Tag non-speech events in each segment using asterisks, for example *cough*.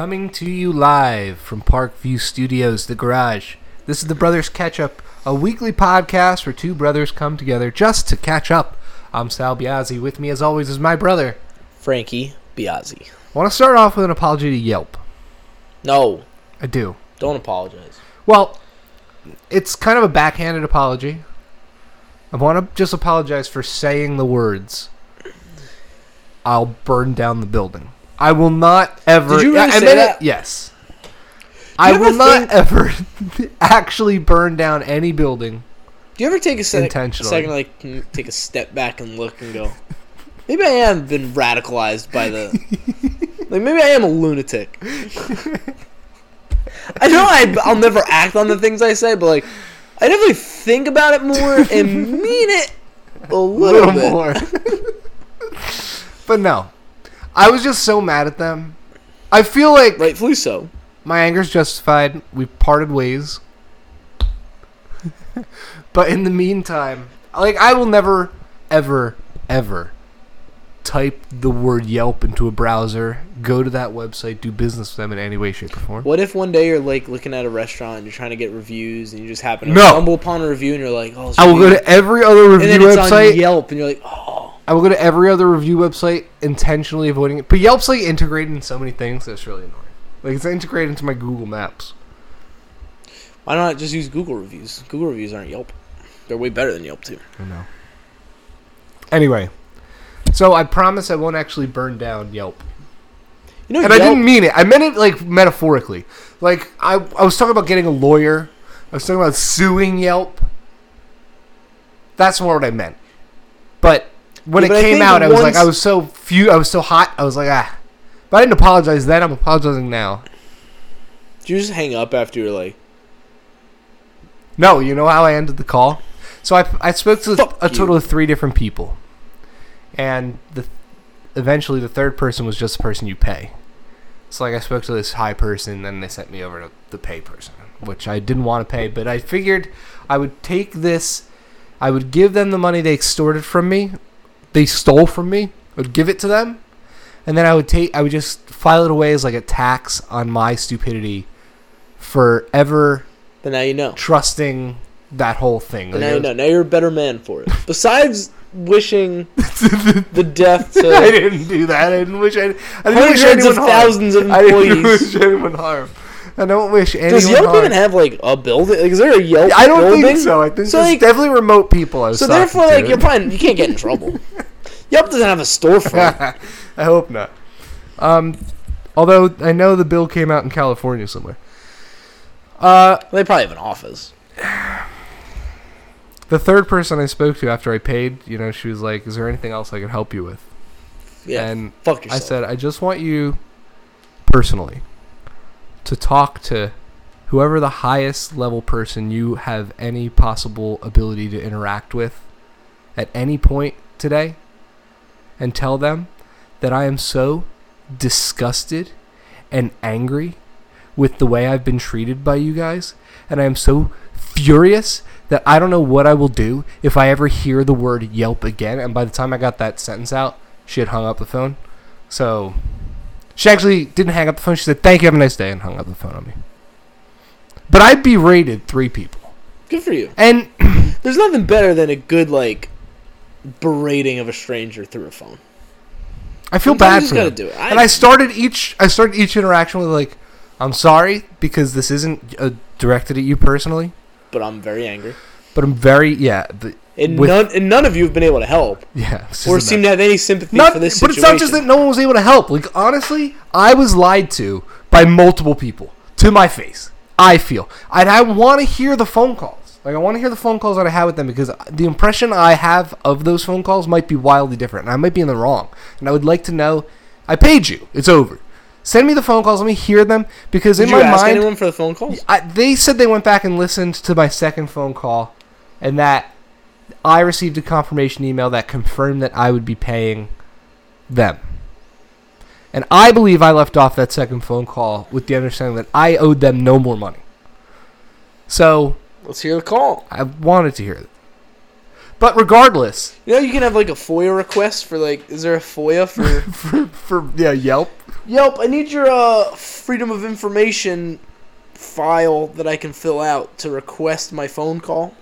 coming to you live from Parkview Studios, the garage. This is the Brothers Catch Up, a weekly podcast where two brothers come together just to catch up. I'm Sal Biazzi. With me, as always, is my brother. Frankie Biazzi. I want to start off with an apology to Yelp. No, I do. don't apologize. Well, it's kind of a backhanded apology. I want to just apologize for saying the words. I'll burn down the building. I will not ever. Did you really I, I say meant that? Yes. I will not think- ever *laughs* actually burn down any building. Do you ever take a, sec- a Intentionally. second, like mm, take a step back and look and go, maybe I am been radicalized by the, *laughs* like maybe I am a lunatic. I know I, I'll never act on the things I say, but like I definitely think about it more and mean it a little, bit. more. *laughs* but no, I was just so mad at them. I feel like Rightfully so. my anger's justified. We parted ways. *laughs* but in the meantime, like I will never, ever, ever type the word Yelp into a browser, go to that website, do business with them in any way, shape, or form. What if one day you're like looking at a restaurant and you're trying to get reviews and you just happen to No. stumble upon a review and you're like, oh, I will go to every other and review then it's on website. Yelp and you're like, oh, I will go to every other review website, intentionally avoiding it. But Yelp's like integrated in so many things that's really annoying. Like it's integrated into my Google Maps. why not just use Google reviews? Google reviews aren't Yelp. They're way better than Yelp too. I know. Anyway, so I promise I won't actually burn down Yelp. You know, And Yelp, I didn't mean it. I meant it like metaphorically. Like I, I was talking about getting a lawyer. I was talking about suing Yelp. That's more what I meant. But when Yeah, it but I came out, I was like, I was so few. I was so hot. I was like, ah. But I didn't apologize then. I'm apologizing now. Did you just hang up after you're like, No, you know how I ended the call? So I, I spoke to Fuck a you. total of three different people, and the eventually the third person was just the person you pay. So like I spoke to this high person, then they sent me over to the pay person, which I didn't want to pay, but I figured I would take this, I would give them the money they extorted from me, they stole from me, I would give it to them, and then I would take, I would just file it away as like a tax on my stupidity, forever but now you know. trusting that whole thing. Like, now was- know. Now you're a better man for it. Besides wishing *laughs* the death I didn't do that. I didn't wish. I, I didn't wish hundreds anyone of harm. thousands of I didn't wish *laughs* anyone harm. I don't wish anyone Does Yelp harm. even have like a building? Like, is there a Yelp I don't building? think so. I think So, there's like- definitely remote people. I So therefore, to. like, you're probably you can't get in trouble. *laughs* Yelp doesn't have a storefront. I hope not. Um, although I know the bill came out in California somewhere. Uh, they probably have an office. *sighs* the third person I spoke to after I paid, you know, she was like, "Is there anything else I can help you with?" Yeah. And fuck yourself. I said, I just want you personally to talk to whoever the highest level person you have any possible ability to interact with at any point today and tell them that I am so disgusted and angry with the way I've been treated by you guys and I am so furious that I don't know what I will do if I ever hear the word Yelp again and by the time I got that sentence out she had hung up the phone. So she actually didn't hang up the phone. She said, "Thank you, have a nice day," and hung up the phone on me. But I berated three people, Good for you. and *clears throat* There's nothing better than a good like berating of a stranger through a phone. I feel Sometimes bad for gotta them. do it. and I started each I started each interaction with like, "I'm sorry because this isn't uh, directed at you personally, but I'm very angry. but I'm very yeah the, And With- none and none of you have been able to help yeah." or seem to have any sympathy Not, for this Situation. but it's not just that no one was able to help. Like honestly, I was lied to by multiple people to my face. I feel, and I want to hear the phone calls. Like I want to hear the phone calls that I had with them because the impression I have of those phone calls might be wildly different, and I might be in the wrong. And I would like to know. I paid you. It's over. Send me the phone calls. Let me hear them because Did in you my ask mind, anyone for the phone calls? I, they said they went back and listened to my second phone call, and that I received a confirmation email that confirmed that I would be paying them. And I believe I left off that second phone call with the understanding that I owed them no more money. So Let's hear the call. I wanted to hear it. But regardless, You know, you can have like a FOIA request for like. Is there a FOIA for *laughs* for, for yeah, Yelp. Yelp? I need your uh, freedom of information file that I can fill out to request my phone call.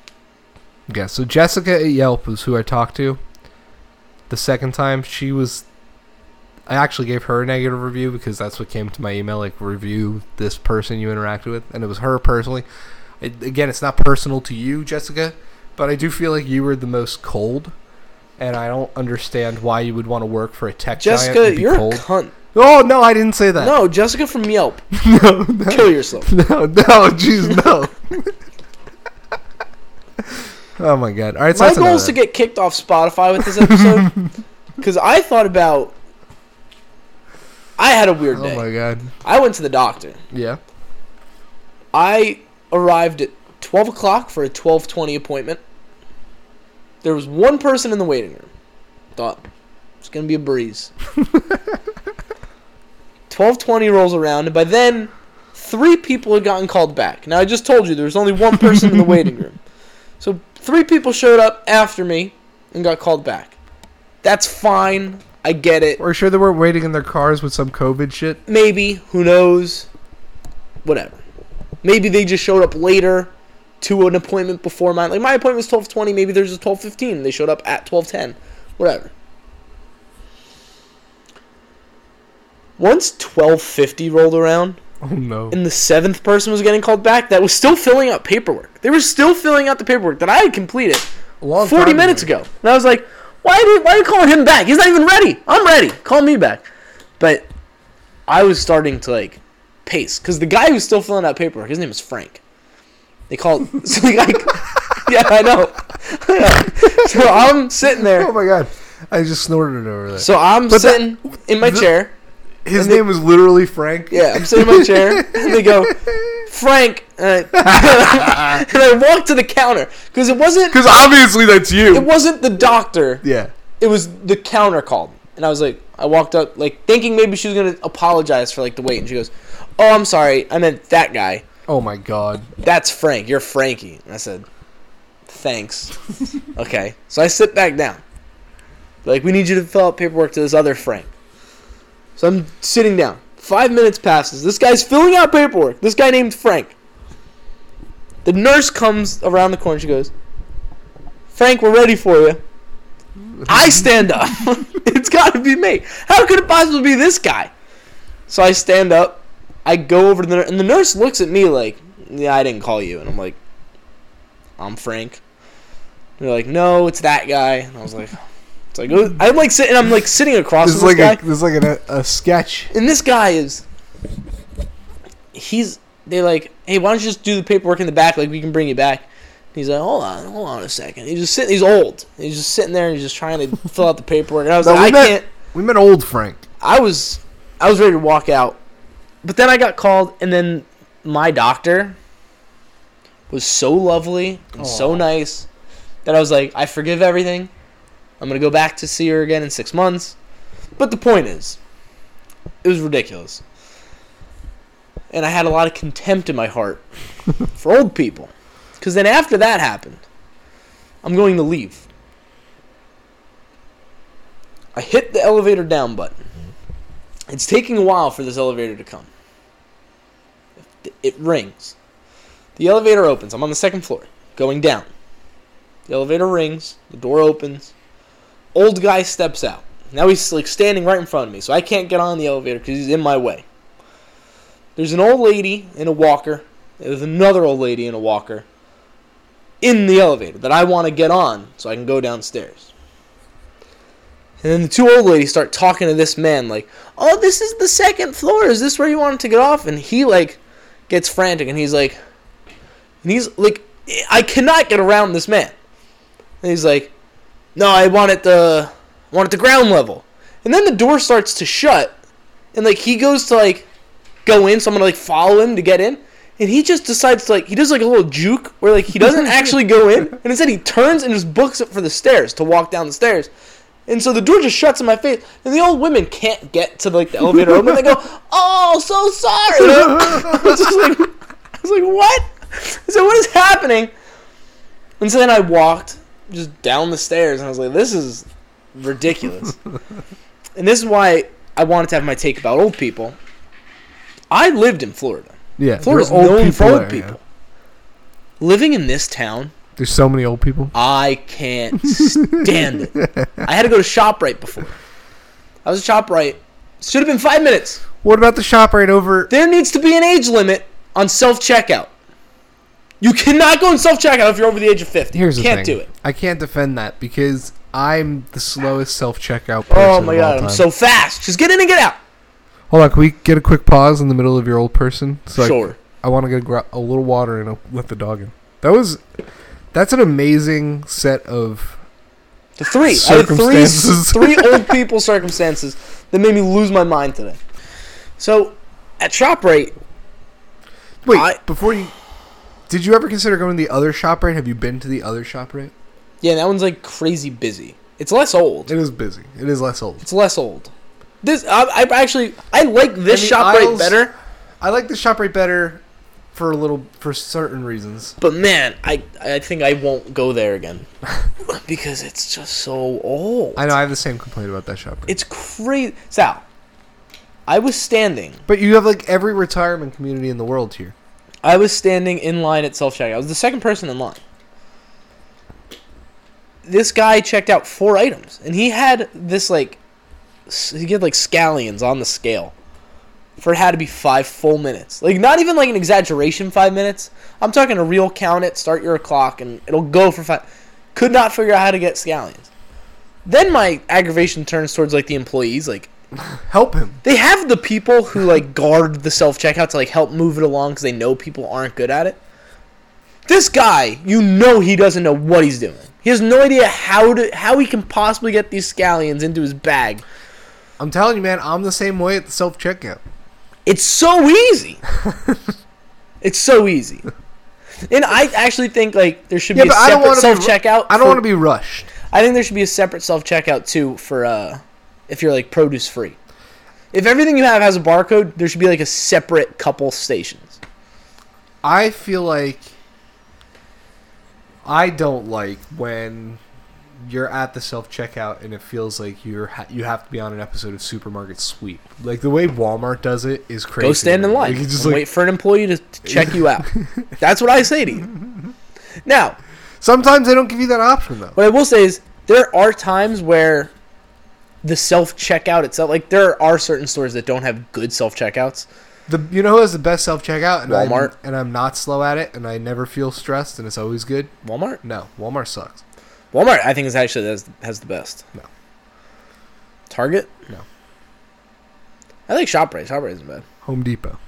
Yeah, so Jessica at Yelp is who I talked to. The second time she was I actually gave her a negative review because that's what came to my email like review this person you interacted with and it was her personally. It, again, it's not personal to you, Jessica, but I do feel like you were the most cold and I don't understand why you would want to work for a tech giant Jessica, you're cold. a cunt. oh no, I didn't say that. No, Jessica from Yelp. *laughs* no, no, Kill yourself. *laughs* no, no, jeez, no. *laughs* oh my god! All right, so My goal is to get kicked off Spotify with this episode because I thought about. I had a weird oh day. Oh my god! I went to the doctor. Yeah. I arrived at 12 o'clock for a 12:20 appointment. There was one person in the waiting room. Thought it's gonna be a breeze. *laughs* 12:20 rolls around, and by then, three people had gotten called back. Now I just told you there was only one person in the waiting room, *laughs* so three people showed up after me and got called back. That's fine. I get it. We're sure they weren't waiting in their cars with some COVID shit. Maybe. Who knows? Whatever. Maybe they just showed up later to an appointment before mine. Like my appointment was twelve twenty. Maybe there's a twelve fifteen. They showed up at twelve ten. Whatever. Once twelve fifty rolled around Oh no. and the seventh person was getting called back, that was still filling out paperwork. They were still filling out the paperwork that I had completed long forty minutes ago. And I was like, why are you, why are you calling him back? He's not even ready. I'm ready. Call me back. But I was starting to like pace because the guy who's still filling out paperwork, his name is Frank. They call *laughs* so the guy. yeah, I know. *laughs* so I'm sitting there. Oh my god! I just snorted it over there. So I'm But sitting in my the- chair. His name was literally Frank. Yeah, I'm sitting in my chair, *laughs* and they go, Frank, and I, and I walk to the counter because it wasn't Because obviously that's you. it wasn't the doctor. yeah. it was the counter called, and I was like, I walked up like thinking maybe she was gonna apologize for like the wait, and she goes, "Oh, I'm sorry, I meant that guy. Oh my god. That's Frank. You're Frankie." And I said, "Thanks." *laughs* okay, so I sit back down. Like, we need you to fill out paperwork to this other Frank. So I'm sitting down. Five minutes passes. This guy's filling out paperwork. This guy named Frank. The nurse comes around the corner. She goes, Frank, we're ready for you. I stand up. *laughs* it's got to be me. How could it possibly be this guy? So I stand up. I go over to the nurse, and the nurse looks at me like, "Yeah, I didn't call you." And I'm like, "I'm Frank." And they're like, "No, it's that guy." And I was like, "It's like oh, I'm like sitting. I'm like sitting across This from is this like guy, a, this is like a, a sketch. and this guy is. He's. They're like, "Hey, why don't you just do the paperwork in the back? Like we can bring you back." He's like, hold on, hold on a second. He's just sitting. He's old. He's just sitting there and he's just trying to fill out the paperwork. And I was No, like, I met- can't. We met old Frank. I was, I was ready to walk out, but then I got called, and then my doctor was so lovely and so nice that I was like, I forgive everything. I'm gonna go back to see her again in six months. But the point is, it was ridiculous, and I had a lot of contempt in my heart *laughs* for old people. Because then after that happened, I'm going to leave. I hit the elevator down button. It's taking a while for this elevator to come. It rings. The elevator opens. I'm on the second floor, going down. The elevator rings. The door opens. Old guy steps out. Now he's like standing right in front of me, so I can't get on the elevator because he's in my way. There's an old lady in a walker. There's another old lady in a walker in the elevator that I want to get on so I can go downstairs. And then the two old ladies start talking to this man like, "Oh, this is the second floor. Is this where you wanted to get off?" And he like gets frantic and he's like and he's like I cannot get around this man. And he's like, "No, I want it the want it the ground level." And then the door starts to shut and like he goes to like go in, so I'm to like follow him to get in. And he just decides to like he does like a little juke where like he doesn't *laughs* actually go in, and instead he turns and just books it for the stairs to walk down the stairs. And so the door just shuts in my face, and the old women can't get to like the elevator open. They go, *laughs* "Oh, so sorry." *laughs* I was just like, I was like, "What?" I said, "What is happening?" And so then I walked just down the stairs, and I was like, "This is ridiculous." *laughs* and this is why I wanted to have my take about old people. I lived in Florida. Yeah, Florida's known for old there, yeah. people. Living in this town, There's so many old people. I can't stand it. I had to go to ShopRite before. I was at ShopRite. Should have been five minutes. What about the shop right over? There needs to be an age limit on self checkout. You cannot go in self checkout if you're over the age of 50. Here's the Can't thing. do it. I can't defend that because I'm the slowest self checkout oh person. Oh my god, I'm so fast. Just get in and get out. Hold on, can we get a quick pause in the middle of your old person? So I- sure. I, want to get a, a little water and I'll let the dog in. That was, that's an amazing set of. The three. I had three, three *laughs* old people circumstances that made me lose my mind today. So, at ShopRite, Wait, I- before you, did you ever consider going to the other ShopRite? Have you been to the other ShopRite? yeah, that one's like crazy busy. It's less old. It is busy. It is less old. It's less old. This I, I actually I like this ShopRite aisles- better, I like the ShopRite better for a little for certain reasons. but man, I I think I won't go there again *laughs* because it's just so old. I know I have the same complaint about that shop. It's crazy. Sal, I was standing. But you have like every retirement community in the world here. I was standing in line at self checkout. I was the second person in line. This guy checked out four items, and he had this like, he had like scallions on the scale, for it had to be five full minutes. Like not even like an exaggeration, five minutes. I'm talking a real count it, start your clock, and it'll go for five. Could not figure out how to get scallions. Then my aggravation turns towards like the employees, like *laughs* Help him. they have the people who like guard the self checkout to like help move it along because they know people aren't good at it. This guy, you know, he doesn't know what he's doing. He has no idea how to how he can possibly get these scallions into his bag. I'm telling you, man. I'm the same way at the self checkout. It's so easy. *laughs* it's so easy. And I actually think like there should Yeah, be a separate self checkout. I don't want to be rushed. I think there should be a separate self checkout too for uh if you're like produce free. If everything you have has a barcode, there should be like a separate couple stations. I feel like I don't like when you're at the self checkout and it feels like you're ha- you have to be on an episode of Supermarket Sweep. Like the way Walmart does it is crazy. Go stand in line. Like, just like- wait for an employee to, to check you out. *laughs* That's what I say to you. Now, sometimes they don't give you that option though. what I will say is there are times where the self checkout itself, like there are certain stores that don't have good self checkouts. The you know who has the best self checkout and Walmart. I'm, and I'm not slow at it and I never feel stressed and it's always good. Walmart, No, Walmart sucks. Walmart, I think is actually has, has the best. No. Target, No. I like Shoprite. Shoprite isn't bad. Home Depot.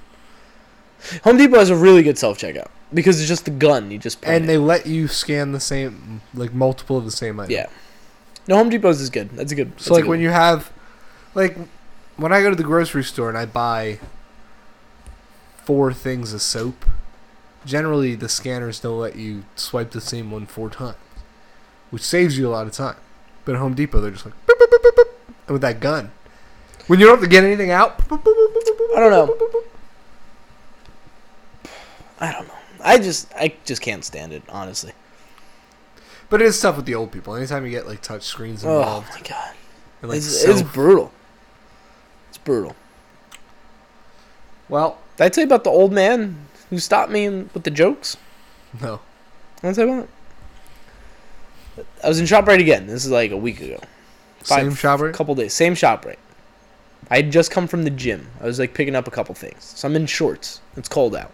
Home Depot has a really good self checkout because it's just the gun. You just point And it. they let you scan the same like multiple of the same item. yeah. No, Home Depot's is good. That's a good. So like when you have, like, when I go to the grocery store and I buy four things of soap, generally the scanners don't let you swipe the same one four times, which saves you a lot of time. But at Home Depot, they're just like, boop, boop, boop, boop, boop, and with that gun, when you don't have to get anything out. boop, boop, boop, boop, boop, boop, I don't know. boop, boop, boop. I don't know. I just I just can't stand it honestly. But it is tough with the old people. Anytime you get like touch screens oh, involved. Oh my god, and, like, it's, it's brutal. It's brutal. well, Did I tell you about the old man who stopped me in, with the jokes? no. Did I tell you about it? I was in Shoprite again. This is like a week ago. Same shopper. A couple days. Same Shoprite. I had just come from the gym. I was like picking up a couple things. So I'm in shorts. It's cold out.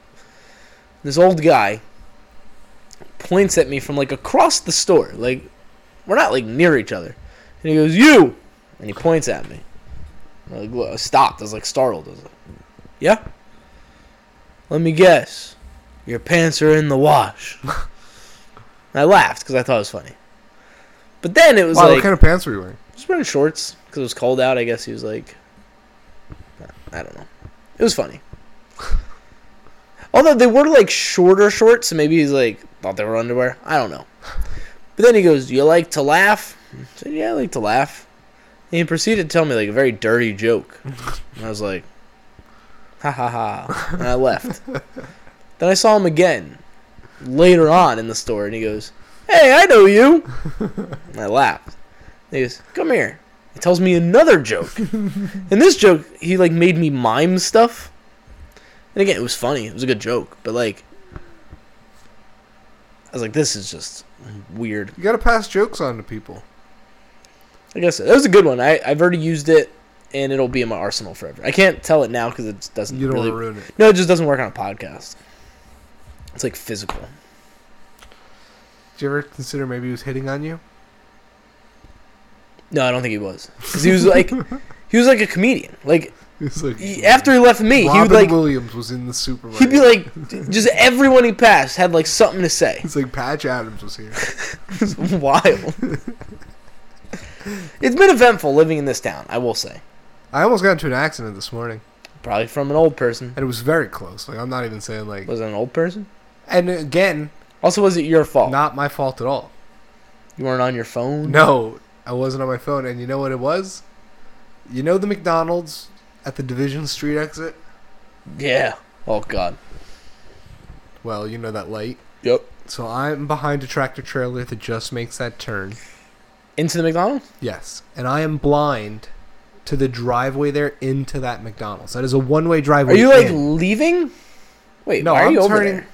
This old guy points at me from like across the store. Like we're not like near each other. And he goes, "You!" And he points at me. I like, stopped. I was like startled. I was like, "Yeah." Let me guess. Your pants are in the wash. *laughs* I laughed because I thought it was funny. But then it was Wow, like what kind of pants were you wearing? just wearing shorts because it was cold out. I guess he was like, I don't know. It was funny. *laughs* Although they were like shorter shorts, so maybe he's like thought they were underwear. I don't know. But then he goes, "Do "You like to laugh?" I said, "Yeah, I like to laugh." And he proceeded to tell me like a very dirty joke, and I was like, "Ha ha ha!" And I left. *laughs* then I saw him again later on in the store, and he goes, Hey, I know you. *laughs* And I laughed. He goes, "Come here." He tells me another joke. *laughs* and this joke, he like made me mime stuff. And again, it was funny. It was a good joke, but like, I was like, "This is just weird." You gotta pass jokes on to people. I guess that was a good one. I I've already used it, and it'll be in my arsenal forever. I can't tell it now because it doesn't You don't really. ruin it. No, it just doesn't work on a podcast. It's like physical. Did you ever consider maybe he was hitting on you? No, I don't think he was. 'Cause he was like, he was like a comedian. Like like he, after he left me, he Robin would like, Williams was in the supermarket. he'd be like, just everyone he passed had like something to say. it's like Patch Adams was here. *laughs* It's wild. it's been eventful living in this town. I will say, I almost got into an accident this morning, probably from an old person. and it was very close. Like I'm not even saying like. Was it an old person? And again, Also, was it your fault? not my fault at all. You weren't on your phone. No, I wasn't on my phone, and you know what it was? You know the McDonald's at the Division Street exit? Yeah. Oh God. Well, you know that light. Yep. So I'm behind a tractor trailer that just makes that turn. Into the McDonald's. Yes, and I am blind to the driveway there into that McDonald's. That is a one-way driveway. Are you like in. leaving? Wait, No, I'm you over turning- there?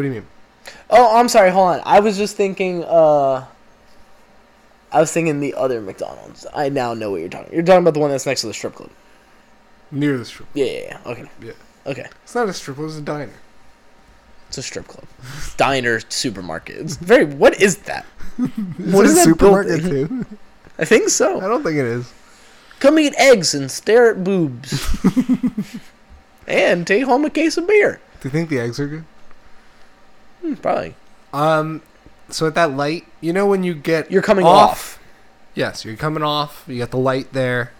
What do you mean? Oh, I'm sorry. Hold on. I was just thinking. Uh, I was thinking the other McDonald's. I now know what you're talking. You're talking about the one that's next to the strip club. Near the strip. Yeah, yeah, yeah. Okay. Yeah. Okay. It's not a strip. It was a diner. It's a strip club, diner, supermarket. It's very. What is that? Is *laughs* What is that supermarket too? I think so. I don't think it is. Come eat eggs and stare at boobs, *laughs* and take home a case of beer. Do you think the eggs are good? Hmm, probably. Um, so at that light, you know when you get You're coming off. Yes, you're coming off. You got the light there.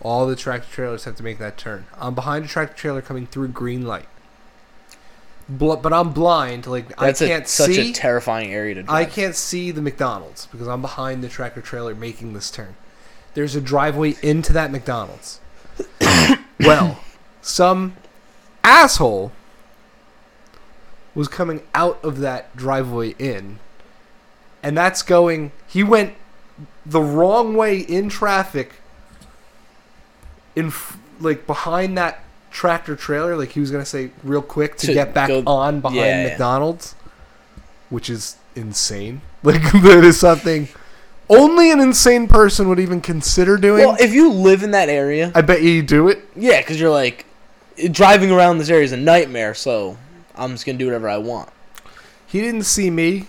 All the tractor trailers have to make that turn. I'm behind a tractor trailer coming through green light. Bl- but I'm blind. Like That's I a, can't such see. a terrifying area to drive. I can't see the McDonald's because I'm behind the tractor trailer making this turn. There's a driveway into that McDonald's. *coughs* well, some asshole was coming out of that driveway in, and that's going. He went the wrong way in traffic. In like behind that tractor trailer, like he was gonna say real quick to, To get back go- on behind yeah, yeah. McDonald's, which is insane. *laughs* Like that is something only an insane person would even consider doing. Well, if you live in that area, I bet you do it. yeah, because you're like driving around this area is a nightmare. So I'm just gonna do whatever I want. He didn't see me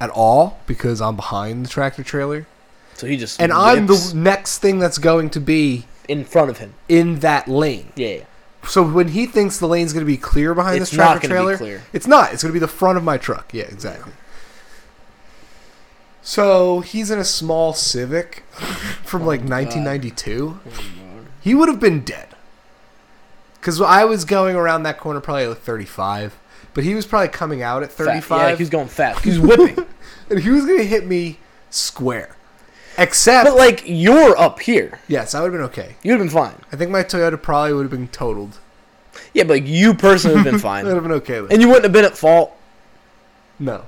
at all because I'm behind the tractor trailer, So he just and I'm the next thing that's going to be in front of him. in that lane. Yeah. So when he thinks the lane's going to be clear behind It's this tractor trailer, it's not. It's going to be the front of my truck. Yeah, exactly. So he's in a small Civic *laughs* from oh like Oh, God. 1992. He would have been dead. Because I was going around that corner probably like 35, but he was probably coming out at Fat. 35, Yeah, like he's going fast. He's whipping. *laughs* and he was going to hit me square. Except, but like you're up here, yes, I would have been okay. you'd have been fine. I think my Toyota probably would have been totaled. Yeah, but like you personally would have been *laughs* I would fine, have been okay and you wouldn't have been at fault. No.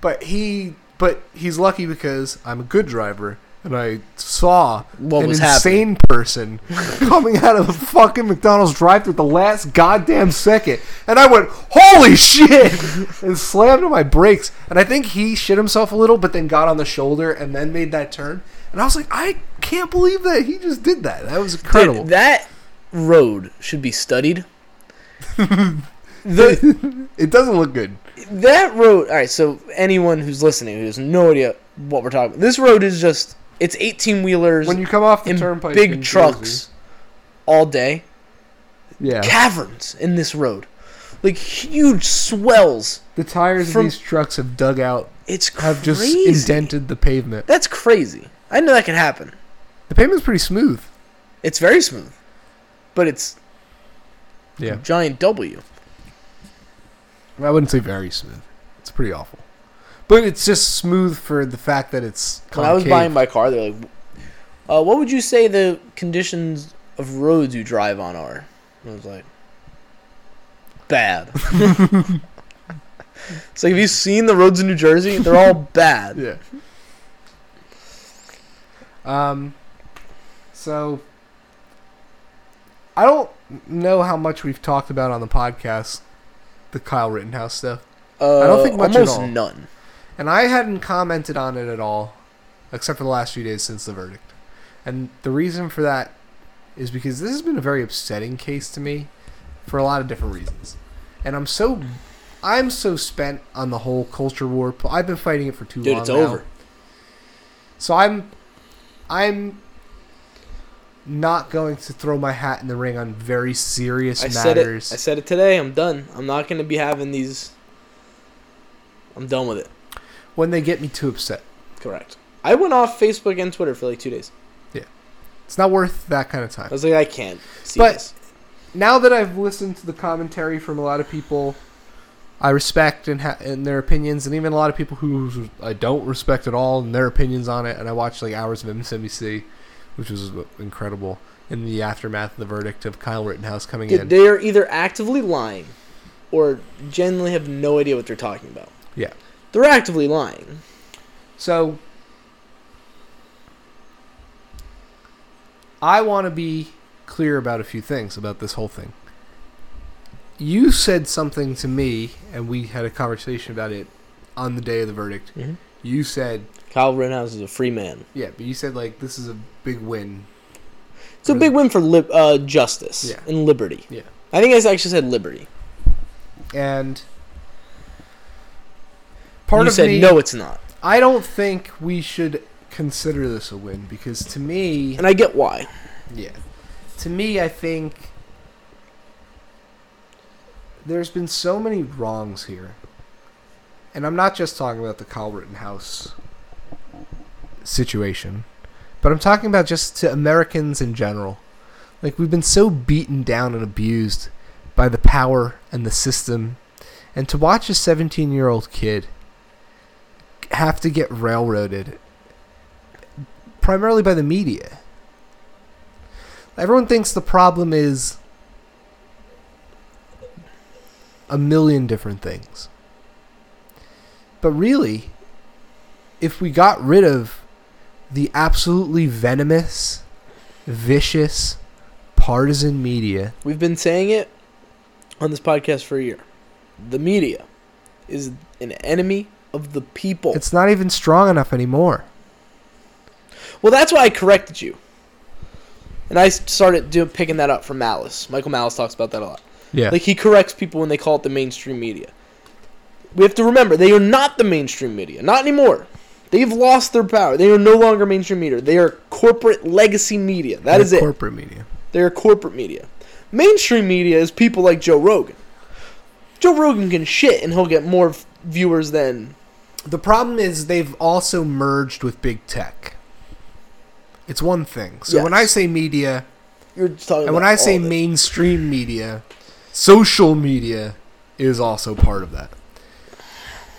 But he but he's lucky because I'm a good driver and I saw What an insane person *laughs* coming out of the fucking McDonald's drive through at the last goddamn second. And I went, Holy shit *laughs* and slammed on my brakes. And I think he shit himself a little, but then got on the shoulder and then made that turn. And I was like, I can't believe that he just did that. That was incredible. Dude, that road should be studied. *laughs* the it doesn't look good. that road. All right, so anyone who's listening who has no idea what we're talking about, this road is just it's eighteen wheelers When you come off the turnpike, big trucks all day. yeah, Caverns in this road, like huge swells. the tires from- of these trucks have dug out It's crazy. have just indented the pavement. That's crazy. I know that can happen. The pavement's pretty smooth. It's very smooth, but it's Yeah, giant W. I wouldn't say very smooth. It's pretty awful, but it's just smooth for the fact that it's. When I was buying my car, they're like, uh, "What would you say the conditions of roads you drive on are?" And I was like, "Bad." *laughs* It's like, have you seen the roads in New Jersey? They're all *laughs* bad. Yeah. Um. So. I don't know how much we've talked about on the podcast, the Kyle Rittenhouse stuff, Uh, I don't think much at almost all. none. And I hadn't commented on it at all, except for the last few days since the verdict. And the reason for that is because this has been a very upsetting case to me, for a lot of different reasons. And I'm so, I'm so spent on the whole culture war. I've been fighting it for too Dude, long Dude, it's now. over. So I'm I'm not going to throw my hat in the ring on very serious I said it. I said it today. I'm done. I'm not going to be having these. I'm done with it. When they get me too upset. Correct. I went off Facebook and Twitter for like two days. Yeah, it's not worth that kind of time. I was like, I can't see But- this. Now that I've listened to the commentary from a lot of people I respect and, ha- and their opinions, and even a lot of people who I don't respect at all and their opinions on it, and I watched like hours of MSNBC, which was incredible in the aftermath of the verdict of Kyle Rittenhouse coming in. they are either actively lying or genuinely have no idea what they're talking about. Yeah. They're actively lying. So I want to be clear about a few things about this whole thing. You said something to me, and we had a conversation about it on the day of the verdict. Mhm. You said, Kyle Rittenhouse is a free man. yeah, but you said like this is a big win. It's a big win for lib- uh, justice Yeah. and liberty. Yeah. I think I actually said liberty. And part you of said me, no, it's not, I don't think we should consider this a win because to me, and I get why. Yeah. To me, I think there's been so many wrongs here. And I'm not just talking about the Kyle Rittenhouse situation, but I'm talking about just to Americans in general. Like, we've been so beaten down and abused by the power and the system. And to watch a 17 year old kid have to get railroaded primarily by the media. Everyone thinks the problem is a million different things. But really, if we got rid of the absolutely venomous, vicious, partisan media, We've been saying it on this podcast for a year. The media is an enemy of the people. it's not even strong enough anymore. well, that's why I corrected you. And I started doing picking that up from Malice. Michael Malice talks about that a lot. Yeah. Like he corrects people when they call it the mainstream media. We have to remember they are not the mainstream media, not anymore. They've lost their power. They are no longer mainstream media. They are corporate legacy media. That is it. Corporate media. They are corporate media. Mainstream media is people like Joe Rogan. Joe Rogan can shit and he'll get more viewers than The problem is they've also merged with big tech. It's one thing. So when I say media, you're talking. and when I say all of it. mainstream media, social media is also part of that.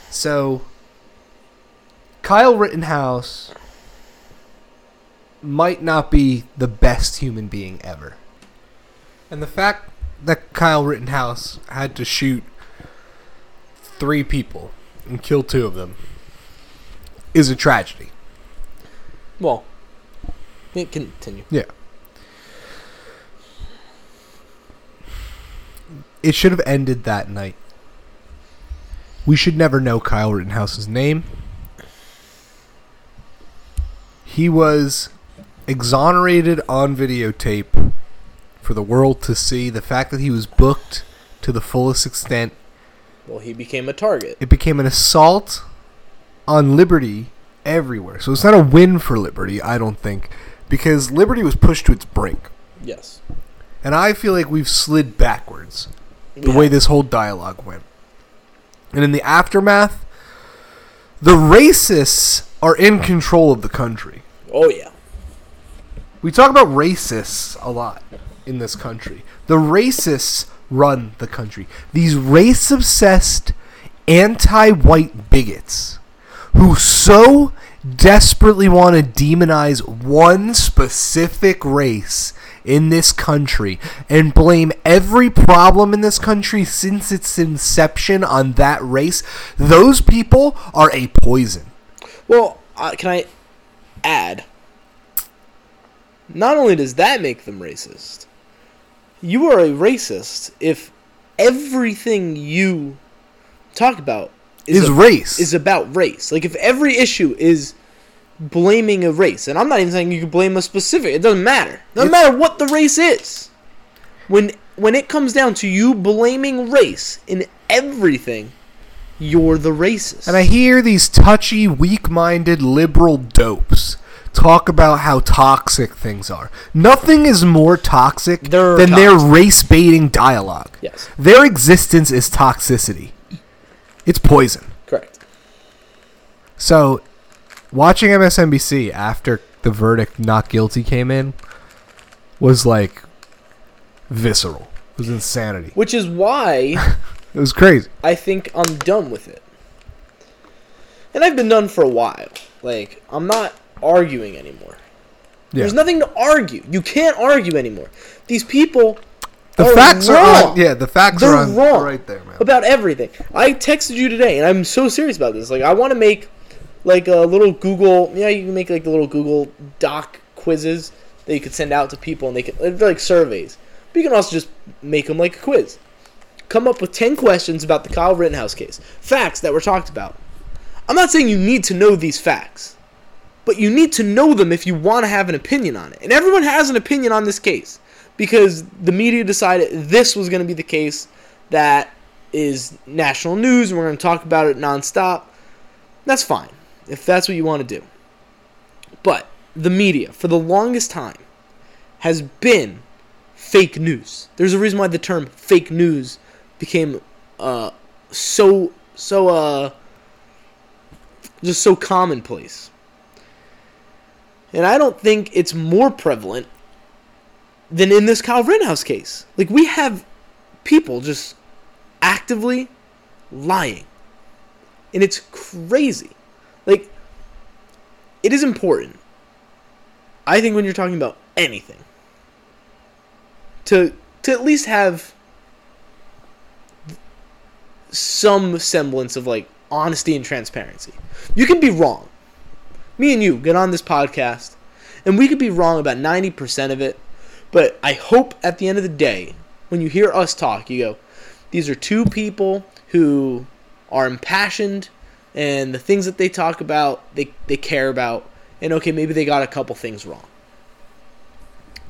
So, Kyle Rittenhouse might not be the best human being ever. And the fact that Kyle Rittenhouse had to shoot three people and kill two of them is a tragedy. well, yeah, continue. Yeah. It should have ended that night. We should never know Kyle Rittenhouse's name. He was exonerated on videotape for the world to see. The fact that he was booked to the fullest extent, Well, he became a target. it became an assault on liberty everywhere. So it's not a win for liberty, I don't think, because liberty was pushed to its brink. Yes. And I feel like we've slid backwards the Yeah. way this whole dialogue went. And in the aftermath, the racists are in control of the country. Oh yeah. We talk about racists a lot in this country. The racists run the country. These race obsessed, anti white bigots who so desperately want to demonize one specific race in this country and blame every problem in this country since its inception on that race, those people are a poison. Well, uh, can I add? Not only does that make them racist, you are a racist if everything you talk about Is a- race. is about race. Like if every issue is blaming a race, and I'm not even saying you can blame a specific. It doesn't matter. Doesn't It's- matter what the race is. When when it comes down to you blaming race in everything, you're the racist. And I hear these touchy, weak minded liberal dopes talk about how toxic things are. Nothing is more toxic They're than their race baiting dialogue. yes, Their existence is toxicity, it's poison. correct. So, watching MSNBC after the verdict not guilty came in was like visceral. It was insanity. Which is why *laughs* It was crazy. I think I'm done with it. And I've been done for a while. Like, I'm not arguing anymore. Yeah. There's nothing to argue. You can't argue anymore. These people the are facts are wrong on. Yeah, the facts They're are on wrong. right there, man. about everything. I texted you today, and I'm so serious about this. Like, I want to make like a little Google. Yeah, you can make like the little Google Doc quizzes that you could send out to people, and they they're like surveys. But you can also just make them like a quiz. Come up with ten questions about the Kyle Rittenhouse case, facts that were talked about. I'm not saying you need to know these facts, but you need to know them if you want to have an opinion on it. And everyone has an opinion on this case because the media decided this was going to be the case that is national news and we're going to talk about it nonstop. That's fine if that's what you want to do. But the media, for the longest time, has been fake news. There's a reason why the term fake news became uh, so so uh, just so commonplace. And I don't think it's more prevalent than in this Kyle Rittenhouse case. Like we have people just actively lying. And it's crazy. Like it is important. I think when you're talking about anything to to at least have some semblance of like honesty and transparency. You can be wrong. Me and you get on this podcast and we could be wrong about 90% of it, but I hope at the end of the day when you hear us talk, you go, these are two people who are impassioned and the things that they talk about, they, they care about. And okay, maybe they got a couple things wrong.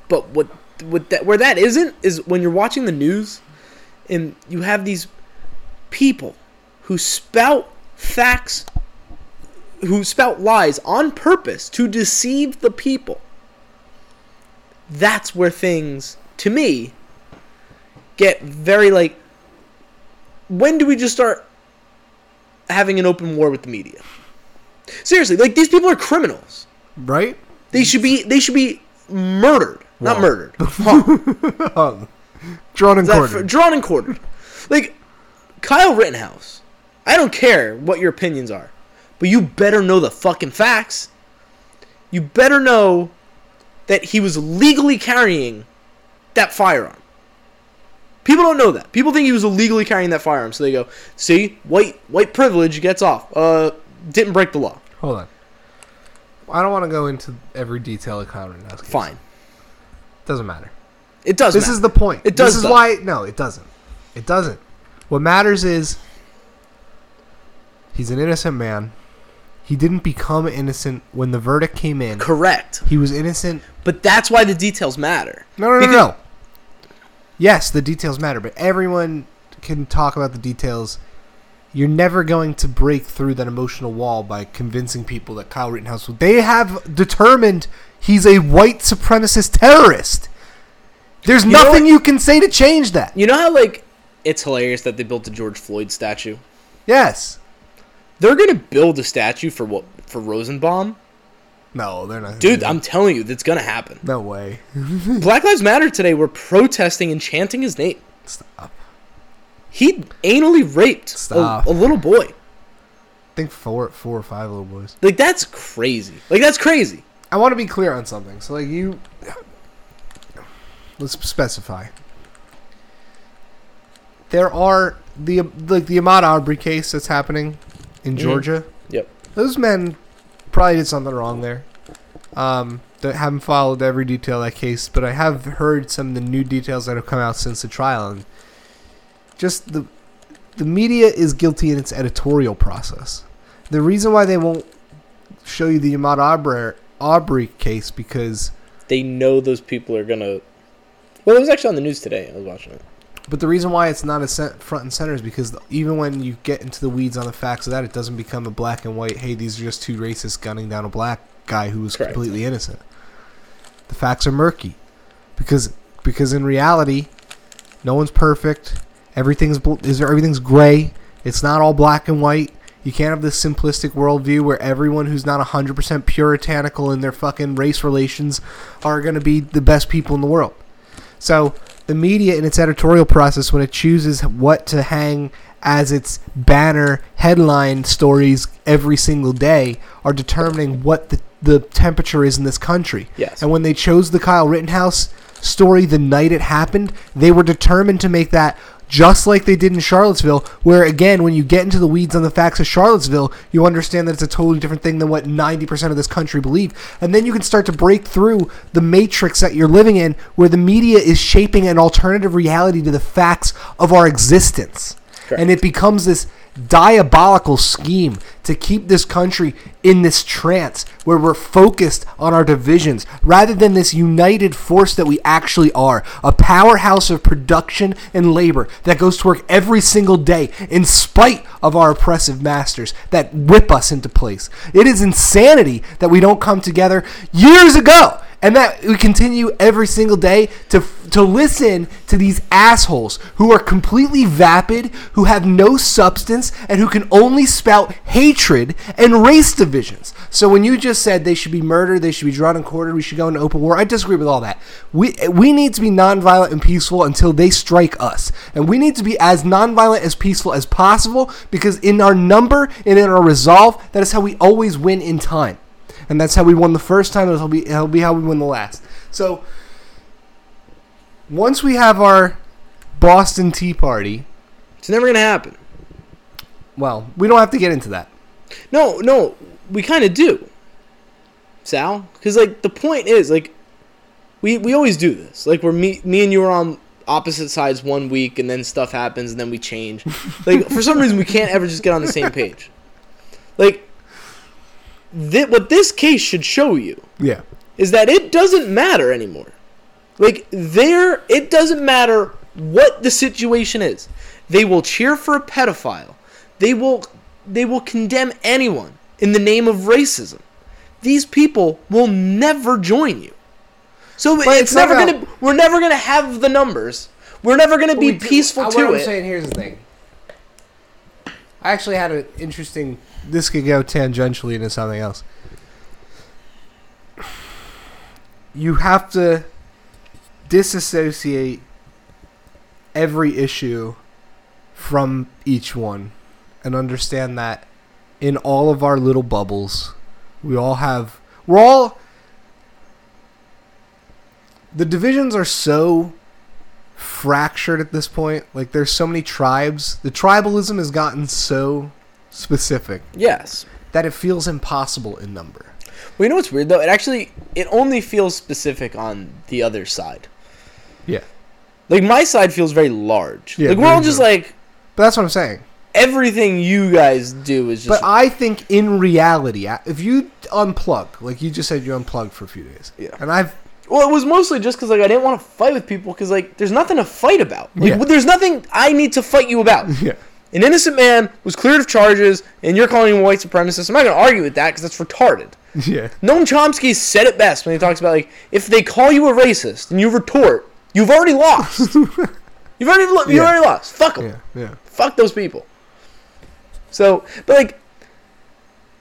But what what that where that isn't is when you're watching the news and you have these people who spout facts who spout lies on purpose to deceive the people. That's where things to me get very like when do we just start having an open war with the media? Seriously, like these people are criminals. right? They should be they should be murdered, not murdered. *laughs* Hung. Drawn and quartered. drawn and quartered. Like Kyle Rittenhouse. I don't care what your opinions are, but you better know the fucking facts. You better know that he was legally carrying that firearm. People don't know that. People think he was illegally carrying that firearm, so they go, "See, white white privilege gets off. Uh, didn't break the law. Hold on. I don't want to go into every detail of Kyle Rittenhouse case. Fine. Doesn't matter. It does. This matter. is the point. It does This is though. why. No, it doesn't. It doesn't. What matters is he's an innocent man. He didn't become innocent when the verdict came in. correct, He was innocent. but that's why the details matter. No, no, no, Because- no. Yes, the details matter, but everyone can talk about the details. You're never going to break through that emotional wall by convincing people that Kyle Rittenhouse. They have determined he's a white supremacist terrorist. There's know nothing you can say to change that. You know how like it's hilarious that they built the George Floyd statue. Yes. They're gonna build a statue for what for Rosenbaum, No, they're not. dude. I'm telling you, that's gonna happen. no way. *laughs* Black Lives Matter today were protesting and chanting his name. Stop. He anally raped a, a little boy. I think four, four or five little boys. Like that's crazy. Like that's crazy. I want to be clear on something. So, like, you. let's specify. There are the like the Ahmaud Arbery case that's happening in Mhm. Georgia. Yep. Those men probably did something wrong there. Um, that haven't followed every detail of that case, but I have heard some of the new details that have come out since the trial, and just the the media is guilty in its editorial process. The reason why they won't show you the Ahmaud Aubrey, Arbery case because They know those people are gonna. Well, it was actually on the news today. I was watching it. But the reason why it's not a cent- front and center is because even when you get into the weeds on the facts of that, it doesn't become a black and white. Hey, these are just two racists gunning down a black guy who was Correct. completely innocent. The facts are murky, because because in reality, no one's perfect. Everything's bl- is everything's gray. It's not all black and white. You can't have this simplistic worldview where everyone who's not 100% puritanical in their fucking race relations are going to be the best people in the world. So the media in its editorial process, when it chooses what to hang as its banner headline stories every single day, are determining what the, the temperature is in this country. Yes. And when they chose the Kyle Rittenhouse story the night it happened, they were determined to make that just like they did in Charlottesville, where again, when you get into the weeds on the facts of Charlottesville, you understand that it's a totally different thing than what 90% of this country believe. And then you can start to break through the matrix that you're living in, where the media is shaping an alternative reality to the facts of our existence. Correct. And it becomes this diabolical scheme to keep this country in this trance where we're focused on our divisions rather than this united force that we actually are a powerhouse of production and labor that goes to work every single day in spite of our oppressive masters that whip us into place. It is insanity that we don't come together years ago and that we continue every single day to to listen to these assholes who are completely vapid, who have no substance, and who can only spout hatred and race divisions. So when you just said they should be murdered, they should be drawn and quartered, we should go into open war, I disagree with all that. We we need to be nonviolent and peaceful until they strike us, and we need to be as nonviolent as peaceful as possible because in our number and in our resolve, that is how we always win in time and that's how we won the first time. It'll be it'll be how we win the last. So once we have our Boston Tea Party, It's never gonna happen. well, we don't have to get into that. No, no, we kind of do, Sal. Because like the point is like, we we always do this. Like we're me me and you are on opposite sides one week, and then stuff happens, and then we change. *laughs* Like for some reason we can't ever just get on the same page. Like, thi- what this case should show you Yeah. is that it doesn't matter anymore. Like there, it doesn't matter what the situation is. They will cheer for a pedophile. They will, they will condemn anyone in the name of racism. These people will never join you. So it's, it's never about- gonna. We're never gonna have the numbers. We're never gonna be peaceful uh, to what I'm it. saying here's the thing. I actually had an interesting. This could go tangentially into something else. You have to disassociate every issue from each one and understand that in all of our little bubbles, we all have. We're all. The divisions are so fractured at this point. Like there's so many tribes. The tribalism has gotten so specific Yes. that it feels impossible in number. Well, you know what's weird though? It actually it only feels specific on the other side. Yeah. Like my side feels very large. Yeah, like we're all just like But that's what I'm saying. everything you guys do is just But I think in reality, if you unplug, like you just said, you unplugged for a few days. Yeah. And I've well, it was mostly just because like I didn't want to fight with people because like there's nothing to fight about. Like Yeah. there's nothing I need to fight you about. *laughs* yeah. An innocent man was cleared of charges, and you're calling him a white supremacist. I'm not gonna argue with that because that's retarded. *laughs* Yeah. Noam Chomsky said it best when he talks about like if they call you a racist and you retort, you've already lost. *laughs* you've already lo- you Yeah. already lost. Fuck them. Yeah. Yeah. Fuck those people. So, but like,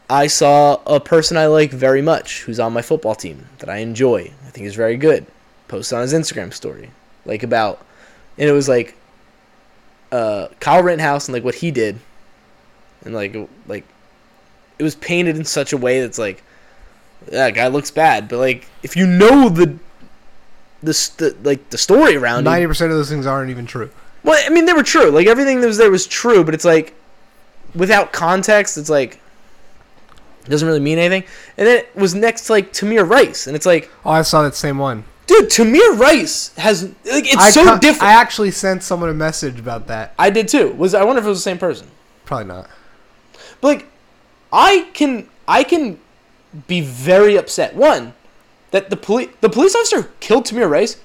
I saw a person I like very much who's on my football team that I enjoy. I think is very good. Posted on his Instagram story, like about, and it was like, uh, Kyle Rittenhouse and like what he did, and like like, it was painted in such a way that's like, that guy looks bad, but like if you know the the, s- the like the story around. Ninety percent of those things aren't even true. Well, I mean, they were true. Like everything that was there was true, but it's like without context, it's like it doesn't really mean anything. And then it was next to like Tamir Rice, and it's like, Oh, I saw that same one. Dude, Tamir Rice has like it's I so different. I I, actually sent someone a message about that. I did too. Was I wonder if it was the same person? Probably not. But like, I can I can be very upset. One, that the police the police officer killed Tamir Rice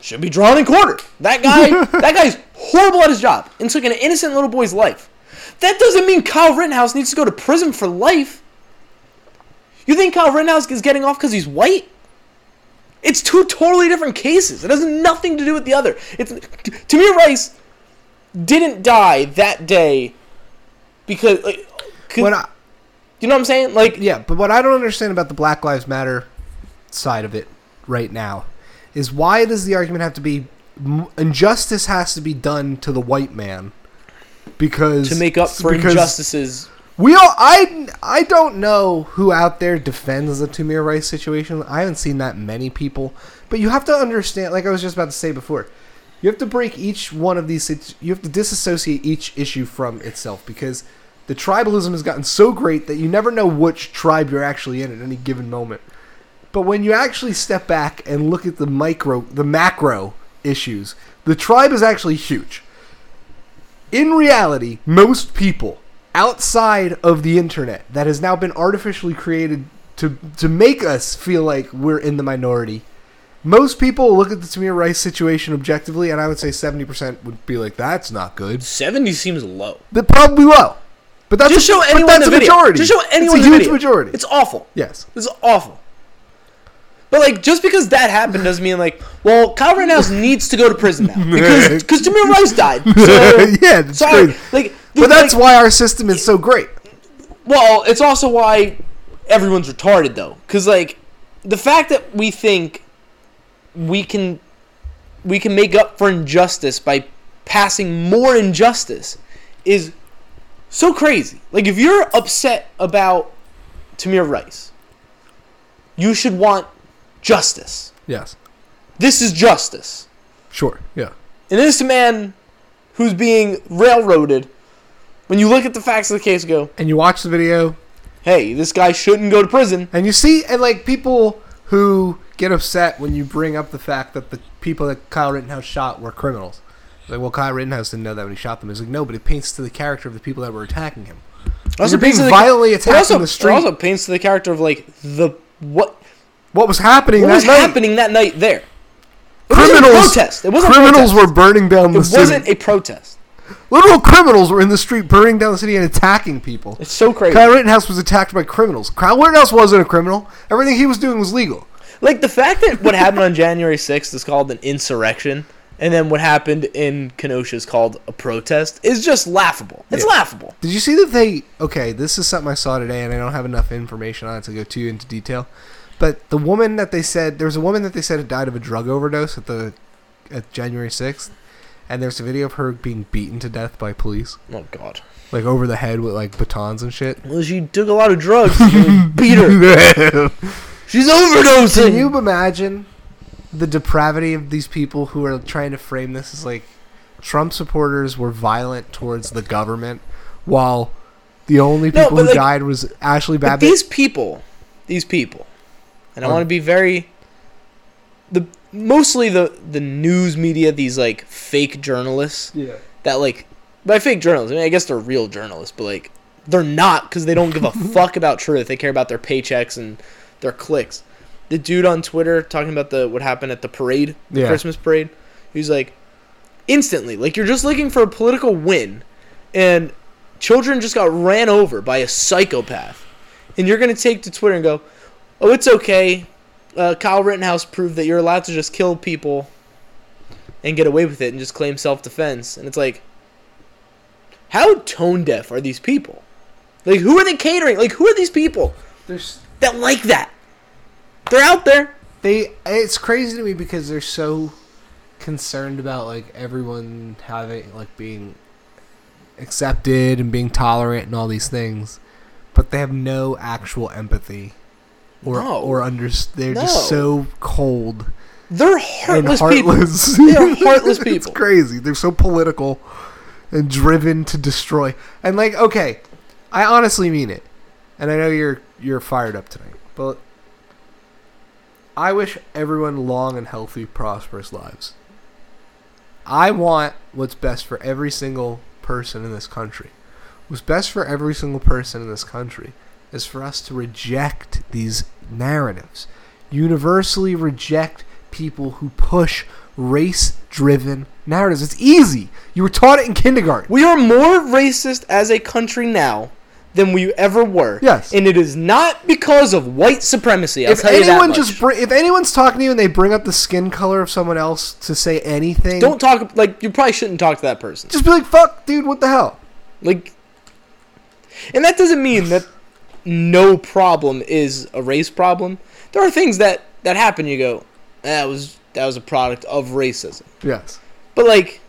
should be drawn and quartered. That guy *laughs* that guy's horrible at his job and took an innocent little boy's life. That doesn't mean Kyle Rittenhouse needs to go to prison for life. You think Kyle Rittenhouse is getting off because he's white? It's two totally different cases. It has nothing to do with the other. It's Tamir Rice didn't die that day because like What I, you know what I'm saying? Like yeah, but what I don't understand about the Black Lives Matter side of it right now is why does the argument have to be injustice has to be done to the white man because to make up for because injustices. We all I I don't know who out there defends the Tamir Rice situation. I haven't seen that many people, but you have to understand. Like I was just about to say before, you have to break each one of these. You have to disassociate each issue from itself because the tribalism has gotten so great that you never know which tribe you're actually in at any given moment. But when you actually step back and look at the micro, the macro issues, the tribe is actually huge in reality, most people outside of the internet that has now been artificially created to to make us feel like we're in the minority. Most people look at the Tamir Rice situation objectively, and I would say seventy percent would be like, "That's not good." Seventy seems low. They're probably low, but that's Just a, show anyone that's the a video. majority. Just show anyone it's a the huge video. majority. It's awful. yes, It's awful. But like, just because that happened doesn't mean like, well, Kyle Rittenhouse *laughs* needs to go to prison now *laughs* because because Tamir Rice died. *laughs* So, yeah, sorry, crazy. like, But that's like, why our system is so great. Well, it's also why everyone's retarded though, because like the fact that we think we can we can make up for injustice by passing more injustice is so crazy. Like if you're upset about Tamir Rice, you should want justice. Yes, This is justice. sure, yeah. And this man who's being railroaded. When you look at the facts of the case, go, And you watch the video, hey, this guy shouldn't go to prison. And you see, and like people who get upset when you bring up the fact that the people that Kyle Rittenhouse shot were criminals. Like, well, Kyle Rittenhouse didn't know that when he shot them. He's like, no, but it paints to the character of the people that were attacking him. Also You're being paints to the- violently attacked also, in the street. It also paints to the character of like the what What was happening what that was night? happening that night there. It Criminals, wasn't a protest. It wasn't criminals a were burning down the It city. wasn't a protest. Literal criminals were in the street burning down the city and attacking people. It's so crazy. Kyle Rittenhouse was attacked by criminals. Kyle Rittenhouse wasn't a criminal. Everything he was doing was legal. Like the fact that what happened on *laughs* January 6th is called an insurrection, and then what happened in Kenosha is called a protest is just laughable. It's Yeah. laughable. Did you see that they? Okay, this is something I saw today, and I don't have enough information on it to go too into detail. But the woman that they said there was a woman that they said had died of a drug overdose at the at January sixth, and there's a video of her being beaten to death by police, Oh God. like over the head with like batons and shit. Well, she took a lot of drugs. and *laughs* beat her. *laughs* She's overdosing. Can you imagine the depravity of these people who are trying to frame this as like Trump supporters were violent towards the government, while the only No, people but, who like- died was Ashley But Babbitt. these people, these people, and I want to be very the mostly the the news media, these like fake journalists yeah. that like by fake journalists, I mean I guess they're real journalists, but like they're not because they don't give a *laughs* fuck about truth. They care about their paychecks and their clicks. The dude on Twitter talking about the what happened at the parade, the Yeah. Christmas parade, he's like instantly like you're just looking for a political win, and children just got ran over by a psychopath, and you're gonna take to Twitter and go, oh it's okay, uh, Kyle Rittenhouse proved that you're allowed to just kill people and get away with it and just claim self defense. And it's like, how tone deaf are these people? Like, who are they catering? Like, who are these people There's that like that? They're out there. they. It's crazy to me because they're so concerned about like everyone having like being accepted and being tolerant and all these things, but they have no actual empathy or No. or under. They're No. just so cold They're heartless, heartless. people. They are *laughs* heartless it's crazy. They're so political and driven to destroy. And like, okay, I honestly mean it. And I know you're you're fired up tonight, but I wish everyone long and healthy, prosperous lives. I want what's best for every single person in this country. What's best for every single person in this country is for us to reject these narratives. Universally reject people who push race driven narratives. It's easy. You were taught it in kindergarten. We are more racist as a country now than we ever were. Yes. And it is not because of white supremacy. I'll if tell you that anyone just br- if anyone's talking to you and they bring up the skin color of someone else to say anything, don't talk like you probably shouldn't talk to that person. just be like, "Fuck, dude, what the hell?" Like, and that doesn't mean that no problem is a race problem. There are things that that happen. You go, that was that was a product of racism. Yes, But like,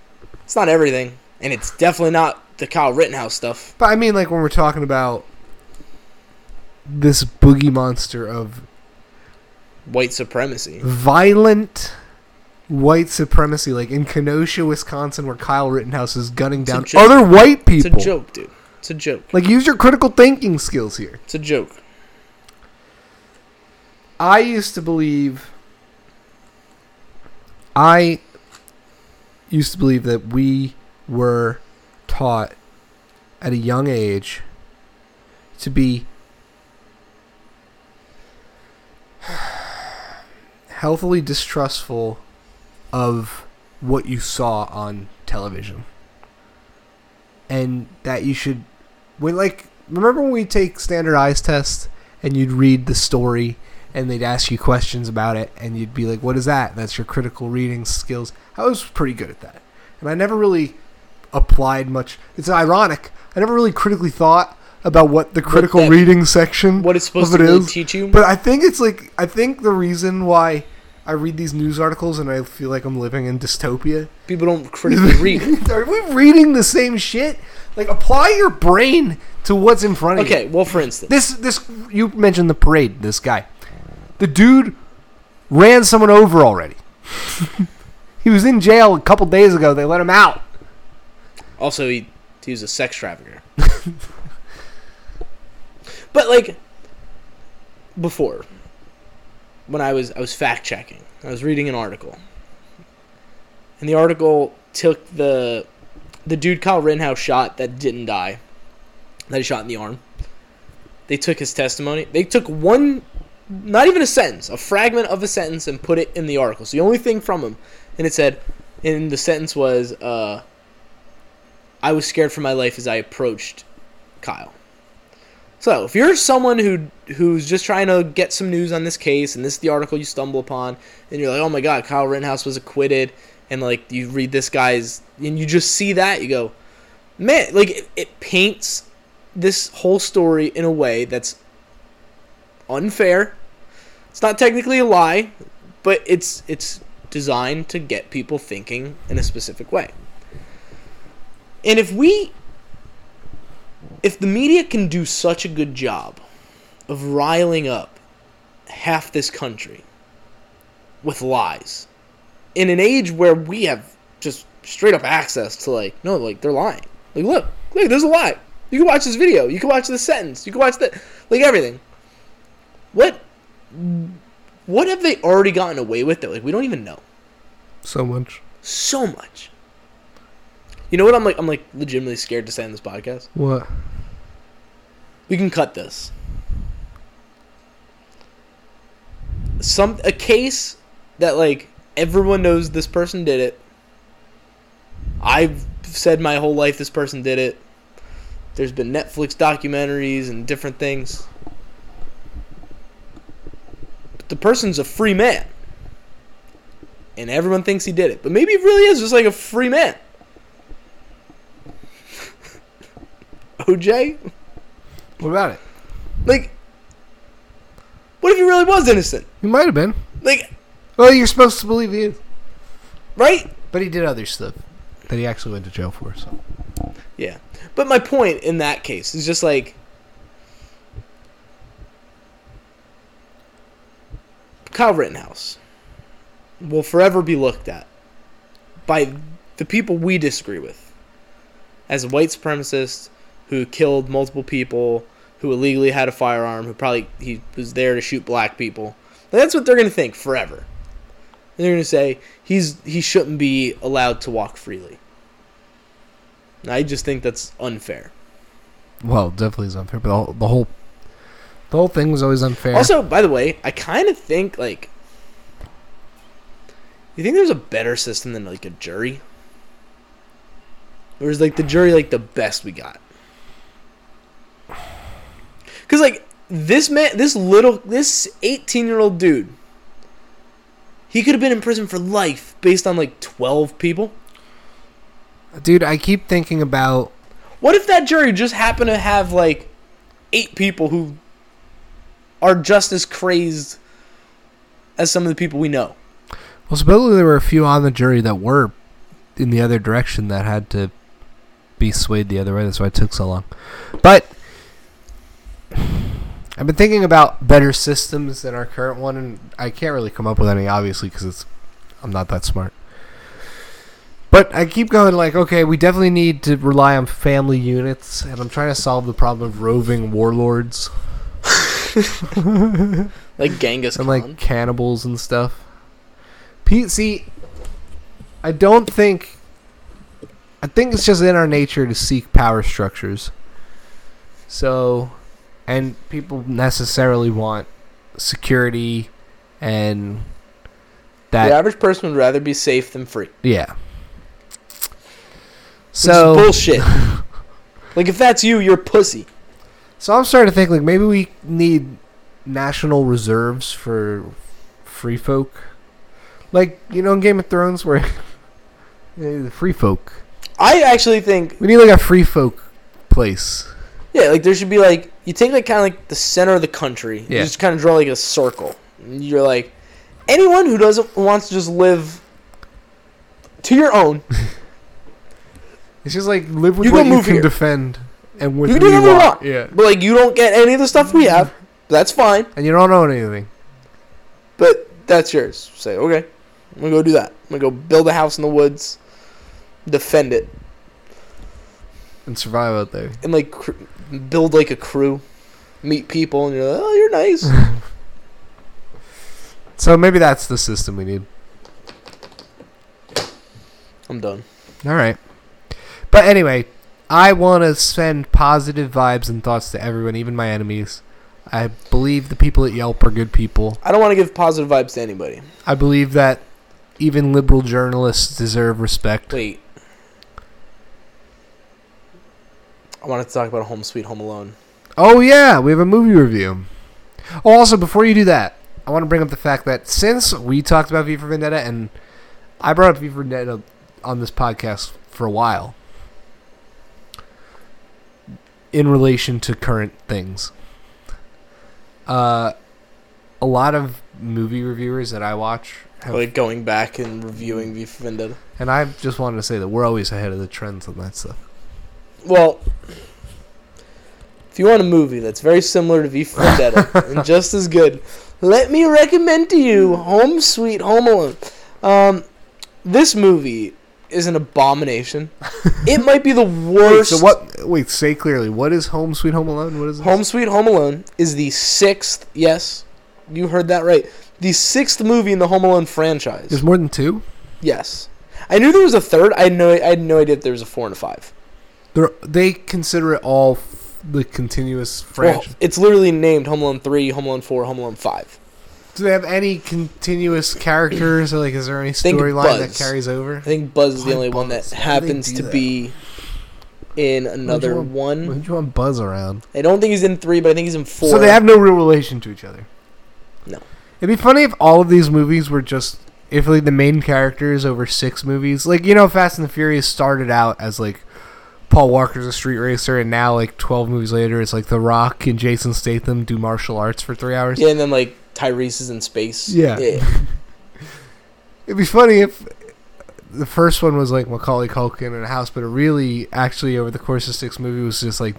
it's not everything, and it's definitely not the Kyle Rittenhouse stuff. but I mean, like when we're talking about this boogie monster of White supremacy. violent white supremacy, like in Kenosha, Wisconsin, where Kyle Rittenhouse is gunning down other white people. It's a joke, dude. It's a joke. Like, use your critical thinking skills here. It's a joke. I used to believe. I used to believe that we were taught at a young age to be *sighs* healthily distrustful of what you saw on television. And that you should when like remember when we take standardized tests and you'd read the story and they'd ask you questions about it and you'd be like what is that that's your critical reading skills i was pretty good at that and i never really applied much it's ironic i never really critically thought about what the critical that- reading section What it's supposed of to it really is. teach you. but i think it's like i think the reason why i read these news articles and i feel like i'm living in dystopia People don't critically *laughs* read. are we reading the same shit like apply your brain to what's in front of you Okay, well, for instance, this this you mentioned the parade. This guy, the dude, ran someone over already. *laughs* he was in jail a couple days ago. They let him out. also he he was a sex trafficker. *laughs* but like before, when I was I was fact checking, I was reading an article, and the article took the the dude Kyle Rittenhouse shot that didn't die, that he shot in the arm. They took his testimony. They took one, not even a sentence, a fragment of a sentence, and put it in the article. So the only thing from him, and it said, and the sentence was, uh, "I was scared for my life as I approached Kyle." So if you're someone who who's just trying to get some news on this case, and this is the article you stumble upon, and you're like, "Oh my God, Kyle Rittenhouse was acquitted," and like you read this guy's, and you just see that, you go, "Man!" Like it, it paints this whole story in a way that's unfair. It's not technically a lie, but it's it's designed to get people thinking in a specific way. And if we if the media can do such a good job of riling up half this country with lies in an age where we have just straight up access to like no like they're lying. Like look look there's a lie. You can watch this video. You can watch this sentence. You can watch that like everything. What what have they already gotten away with that like we don't even know. So much. so much. You know what i'm like i'm like legitimately scared to say on this podcast? What? we can cut this. Some a case that like everyone knows this person did it. I've said my whole life this person did it. There's been Netflix documentaries and different things. But the person's a free man. And everyone thinks he did it. But maybe he really is just like a free man. *laughs* OJ? What about it? Like, what if he really was innocent? He might have been. Like, Well, you're supposed to believe he is. right? But he did other stuff that he actually went to jail for. So Yeah. But my point in that case is just like Kyle Rittenhouse. will forever be looked at by the people we disagree with as a white supremacist who killed multiple people, who illegally had a firearm, who probably he was there to shoot black people. That's what they're gonna think forever. And they're gonna say he's he shouldn't be allowed to walk freely. And I just think that's unfair. Well, definitely is unfair, but the whole, the whole the whole thing was always unfair. Also, by the way, I kind of think like you think there's a better system than like a jury, or is like the jury like the best we got? Because like this man, this little, this 18 year old dude, he could have been in prison for life based on like 12 people. dude, I keep thinking about What if that jury just happened to have like eight people who are just as crazed as some of the people we know? well, supposedly there were a few on the jury that were in the other direction that had to be swayed the other way. That's why it took so long. But I've been thinking about better systems than our current one, and I can't really come up with any, obviously, because it's I'm not that smart. But I keep going like, okay, we definitely need to rely on family units, and I'm trying to solve the problem of roving warlords *laughs* Like Genghis and Khan. like cannibals and stuff. Pete, see, I don't think. I think it's just in our nature to seek power structures. So, and people necessarily want security and that the average person would rather be safe than free. Yeah. So, bullshit. *laughs* like if that's you, you're pussy. so I'm starting to think like maybe we need national reserves for free folk. Like, you know, in Game of Thrones where *laughs* the free folk. I actually think We need like a free folk place. yeah, like there should be like you take like kind of like the center of the country. You Yeah. just kind of draw like a circle. You're like anyone who doesn't wants to just live to your own. *laughs* It's just like live with You what you move can here. defend and with You can do you whatever you want. Yeah. But like you don't get any of the stuff we have. That's fine. And you don't own anything. But that's yours. Say, okay, I'm gonna go do that. I'm gonna go build a house in the woods, defend it, And survive out there. and like build like a crew, meet people, and you're like, oh, you're nice. *laughs* So maybe that's the system we need. I'm done. All right. But anyway, I want to send positive vibes and thoughts to everyone, even my enemies. I believe the people at Yelp are good people. I don't want to give positive vibes to anybody. I believe that even liberal journalists deserve respect. Wait. I wanted to talk about Home Sweet Home Alone. Oh yeah, we have a movie review. Oh, also before you do that, I want to bring up the fact that since we talked about V for Vendetta and I brought up V for Vendetta on this podcast for a while, in relation to current things, uh, a lot of movie reviewers that I watch have, Like going back and reviewing V for Vendetta. and I just wanted to say that we're always ahead of the trends on that stuff. Well, if you want a movie that's very similar to V for Vendetta *laughs* and just as good, let me recommend to you Home Sweet Home Alone. Um, this movie is an abomination. *laughs* it might be the worst. Wait, so what? Wait, say clearly. What is Home Sweet Home Alone? What is this? Home Sweet Home Alone is the sixth. Yes, you heard that right. The sixth movie in the Home Alone franchise. There's more than two. yes, I knew there was a third. I had no. I had no idea if there was a four and a five. They're, they consider it all f- the continuous Well, franchise. it's literally named Home Alone three, Home Alone four, Home Alone five. Do they have any continuous characters? Or like, is there any storyline that carries over? I think Buzz is the only one that Buzz? Do they happens to that? be in another want- one. Why do you want Buzz around? I don't think he's in three, but I think he's in four. So they have no real relation to each other. No. It'd be funny if all of these movies were just if like the main characters over six movies, like you know, Fast and the Furious started out as like Paul Walker's a street racer, and now like twelve movies later, it's like The Rock and Jason Statham do martial arts for three hours. Yeah, and then like Tyrese is in space. Yeah. *laughs* It'd be funny if the first one was like Macaulay Culkin in a house, but it really, actually, over the course of six movies, was just like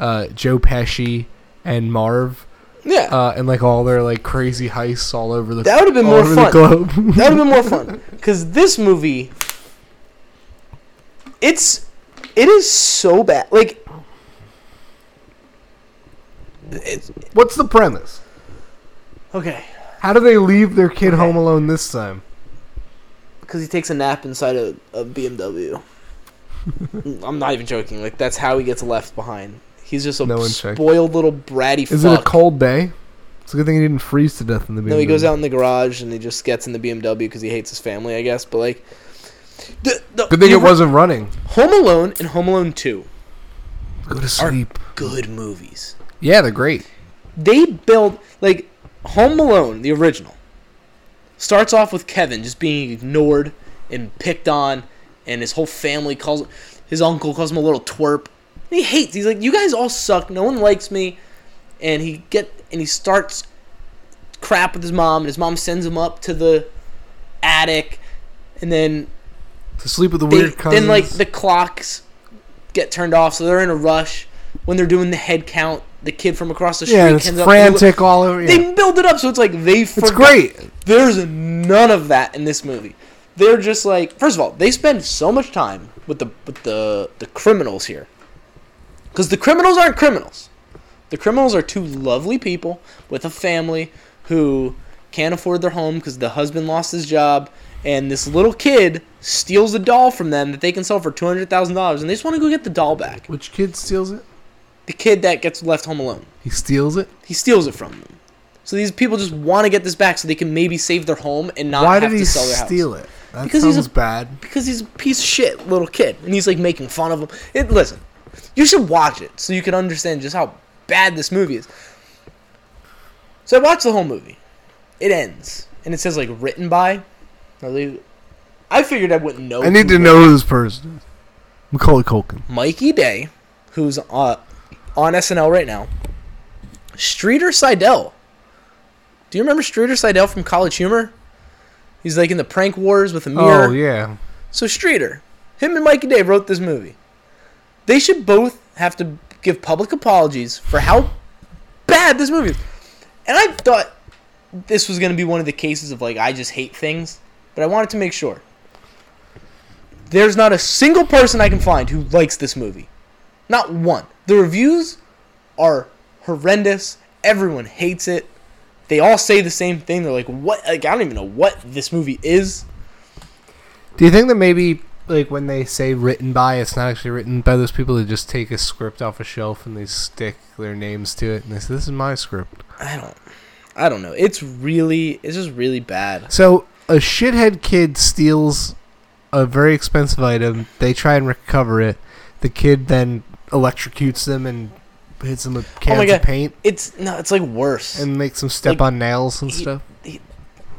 uh, Joe Pesci and Marv. Yeah. uh, and like all their like crazy heists all over the That would have been more *laughs* fun. That would have been more fun. Because this movie, it's, it is so bad. Like, What's the premise? okay. How do they leave their kid Okay. home alone this time? Because he takes a nap inside a, a BMW. I'm not even joking. Like that's how he gets left behind. He's just a No one checked. spoiled little bratty Is fuck. it a cold day? It's a good thing he didn't freeze to death in the. No, he BMW. goes out in the garage and he just gets in the BMW because he hates his family, I guess. But like, the, the, Good thing it wasn't running. Home Alone and Home Alone Two, Go to sleep. good movies. Yeah, they're great. They build like Home Alone, the original, starts off with Kevin just being ignored and picked on, and his whole family calls his uncle calls him a little twerp. He hates. He's like, "You guys all suck. No one likes me." And he get and he starts crap with his mom, and his mom sends him up to the attic, and then To sleep with the weird then like the clocks get turned off, so they're in a rush. When they're doing the head count, the kid from across the street yeah, it's comes up- frantic all over. Yeah. They build it up so it's like they. it's great. There's none of that in this movie. They're just like, first of all, they spend so much time with the with the the criminals here, because the criminals aren't criminals. The criminals are two lovely people with a family who can't afford their home because the husband lost his job, and this little kid steals a doll from them that they can sell for two hundred thousand dollars, and they just want to go get the doll back. Which kid steals it? The kid that gets left home alone. He steals it. He steals it from them. So these people just want to get this back so they can maybe save their home and not Why have did he to sell their house. steal it? That Because he's a- bad. Because he's a piece of shit little kid, and he's like making fun of him. It, listen, you should watch it so you can understand just how bad this movie is. So I watched the whole movie. It ends, and it says like written by. I figured I wouldn't know. I need to know who this person is. Macaulay Culkin. Mikey Day, who's uh, on SNL right now. Streeter Seidel. Do you remember Streeter Seidel from College Humor? He's like in the prank wars with Amir. Oh yeah. So Streeter, him and Mikey Day wrote this movie. They should both have to give public apologies for how bad this movie is. And I thought this was going to be one of the cases of like I just hate things, but I wanted to make sure. There's not a single person I can find who likes this movie. Not one. The reviews are horrendous. Everyone hates it. They all say the same thing. They're like, "What? Like, I don't even know what this movie is." Do you think that maybe like when they say written by, it's not actually written by those people that just take a script off a shelf and they stick their names to it and they say this is my script. I don't I don't know. It's really it's just really bad. So a shithead kid steals a very expensive item. They try and recover it. The kid then electrocutes them and hits them with cans Oh my of paint It's no, it's like worse. and makes them step Like, on nails and he- stuff.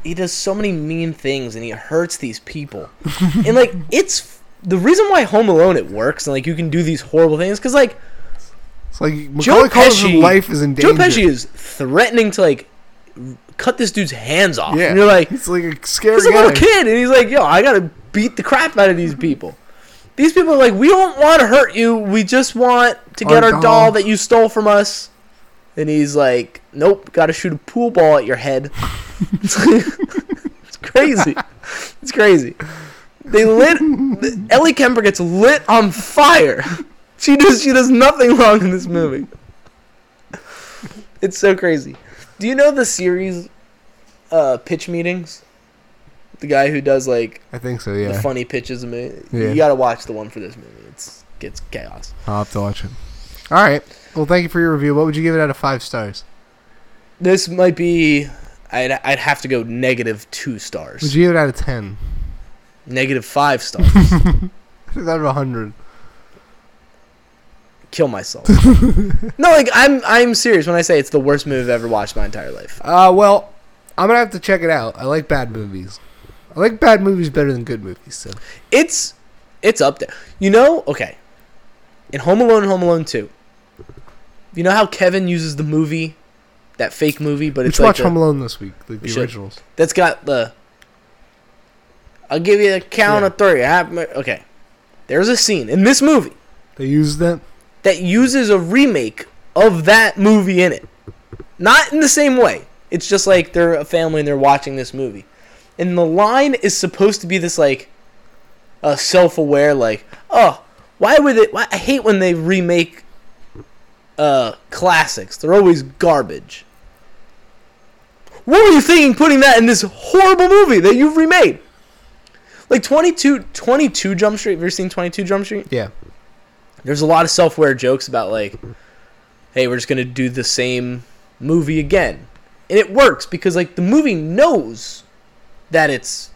he does so many mean things and he hurts these people. *laughs* and like it's the reason why Home Alone it works and like you can do these horrible things cuz like It's like Joe Macaulay Culkin's Pesci- life is in danger. Joe. Pesci is threatening to like cut this dude's hands off. yeah, And you're like he's like a scary he's a guy. little kid and he's like, "Yo, I got to beat the crap out of these people." These people are like, "We don't want to hurt you. We just want to get Our our, doll." doll that you stole from us." And he's like, "Nope, got to shoot a pool ball at your head." *laughs* it's crazy. It's crazy. They lit Ellie Kemper gets lit on fire. She does she does nothing wrong in this movie. It's so crazy. Do you know the series uh pitch meetings? The guy who does like I think so. Yeah. The funny pitches of me. Yeah. You gotta watch the one for this movie. It's gets chaos. I'll have to watch it. All right. Well, thank you for your review. What would you give it out of five stars? This might be I'd I'd have to go negative two stars. Would you give it out of ten? Negative five stars. *laughs* out of a hundred. Kill myself. *laughs* no, like I'm I'm serious when I say it's the worst movie I've ever watched my entire life. Uh, well, I'm gonna have to check it out. I like bad movies. I like bad movies better than good movies. So It's it's up there. You know, okay. In Home Alone and Home Alone 2. You know how Kevin uses the movie, that fake movie, but we it's should like watch the- Home Alone this week. The, We the should. originals. that's got the I'll give you a count Yeah. of 3. I okay. There's a scene in this movie They use that. That uses a remake of that movie in it. Not in the same way. It's just like they're a family and they're watching this movie. And the line is supposed to be this like uh, self-aware like, "Oh, why would it why, I hate when they remake uh classics. They're always garbage." What were you thinking putting that in this horrible movie that you've remade? Like 22 22 Jump Street. Have you ever seen 22 Jump Street? Yeah. There's a lot of self-aware jokes about like hey we're just gonna do the same movie again. And it works because like the movie knows that it's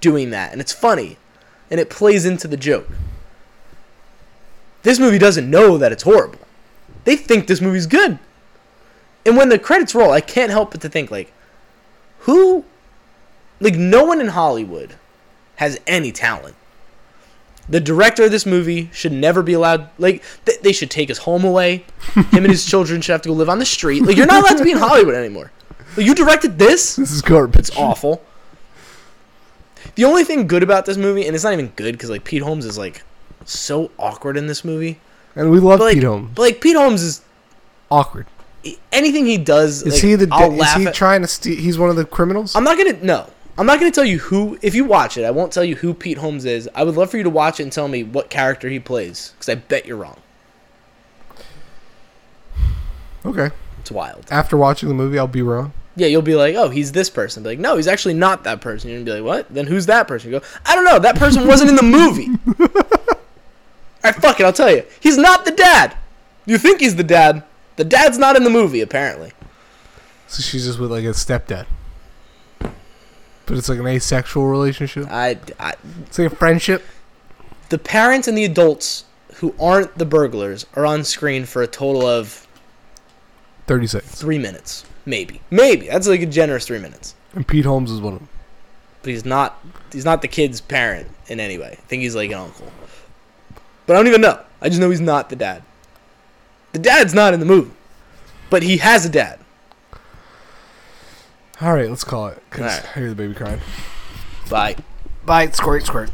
doing that and it's funny and it plays into the joke. This movie doesn't know that it's horrible. They think this movie's good. And when the credits roll i can't help but to think like who like no one in hollywood has any talent the director of this movie should never be allowed. Like th- they should take his home away. Him and his *laughs* children should have to go live on the street. Like you're not allowed to be in Hollywood anymore. Like, you directed this. This is garbage. It's awful. The only thing good about this movie, and it's not even good because like Pete Holmes is like so awkward in this movie. And we love But like, Pete Holmes. but like Pete Holmes is Awkward. anything he does. Is like, he the? I'll is he at. trying to steal? He's one of the criminals. I'm not gonna no. I'm not gonna tell you who. If you watch it, I won't tell you who Pete Holmes is. I would love for you to watch it and tell me what character he plays because I bet you're wrong. okay. It's wild. After watching the movie, I'll be wrong. Yeah, you'll be like, oh, he's this person. Be like, no, he's actually not that person. You're gonna be like, what? Then who's that person? You go, I don't know. That person wasn't in the movie. *laughs* All right, fuck it. I'll tell you. He's not the dad. You think he's the dad? The dad's not in the movie, apparently. So she's just with like a stepdad. But it's like an asexual relationship. I, I, It's like a friendship. the parents and the adults who aren't the burglars are on screen for a total of Thirty seconds. three minutes, maybe. Maybe that's like a generous three minutes. And Pete Holmes is one of them. But he's not. He's not the kid's parent in any way. I think he's like an uncle. But I don't even know. I just know he's not the dad. The dad's not in the movie, but he has a dad. All right, let's call it. Cause Alright. I hear the baby crying. Bye. Bye. Squirt. Squirt.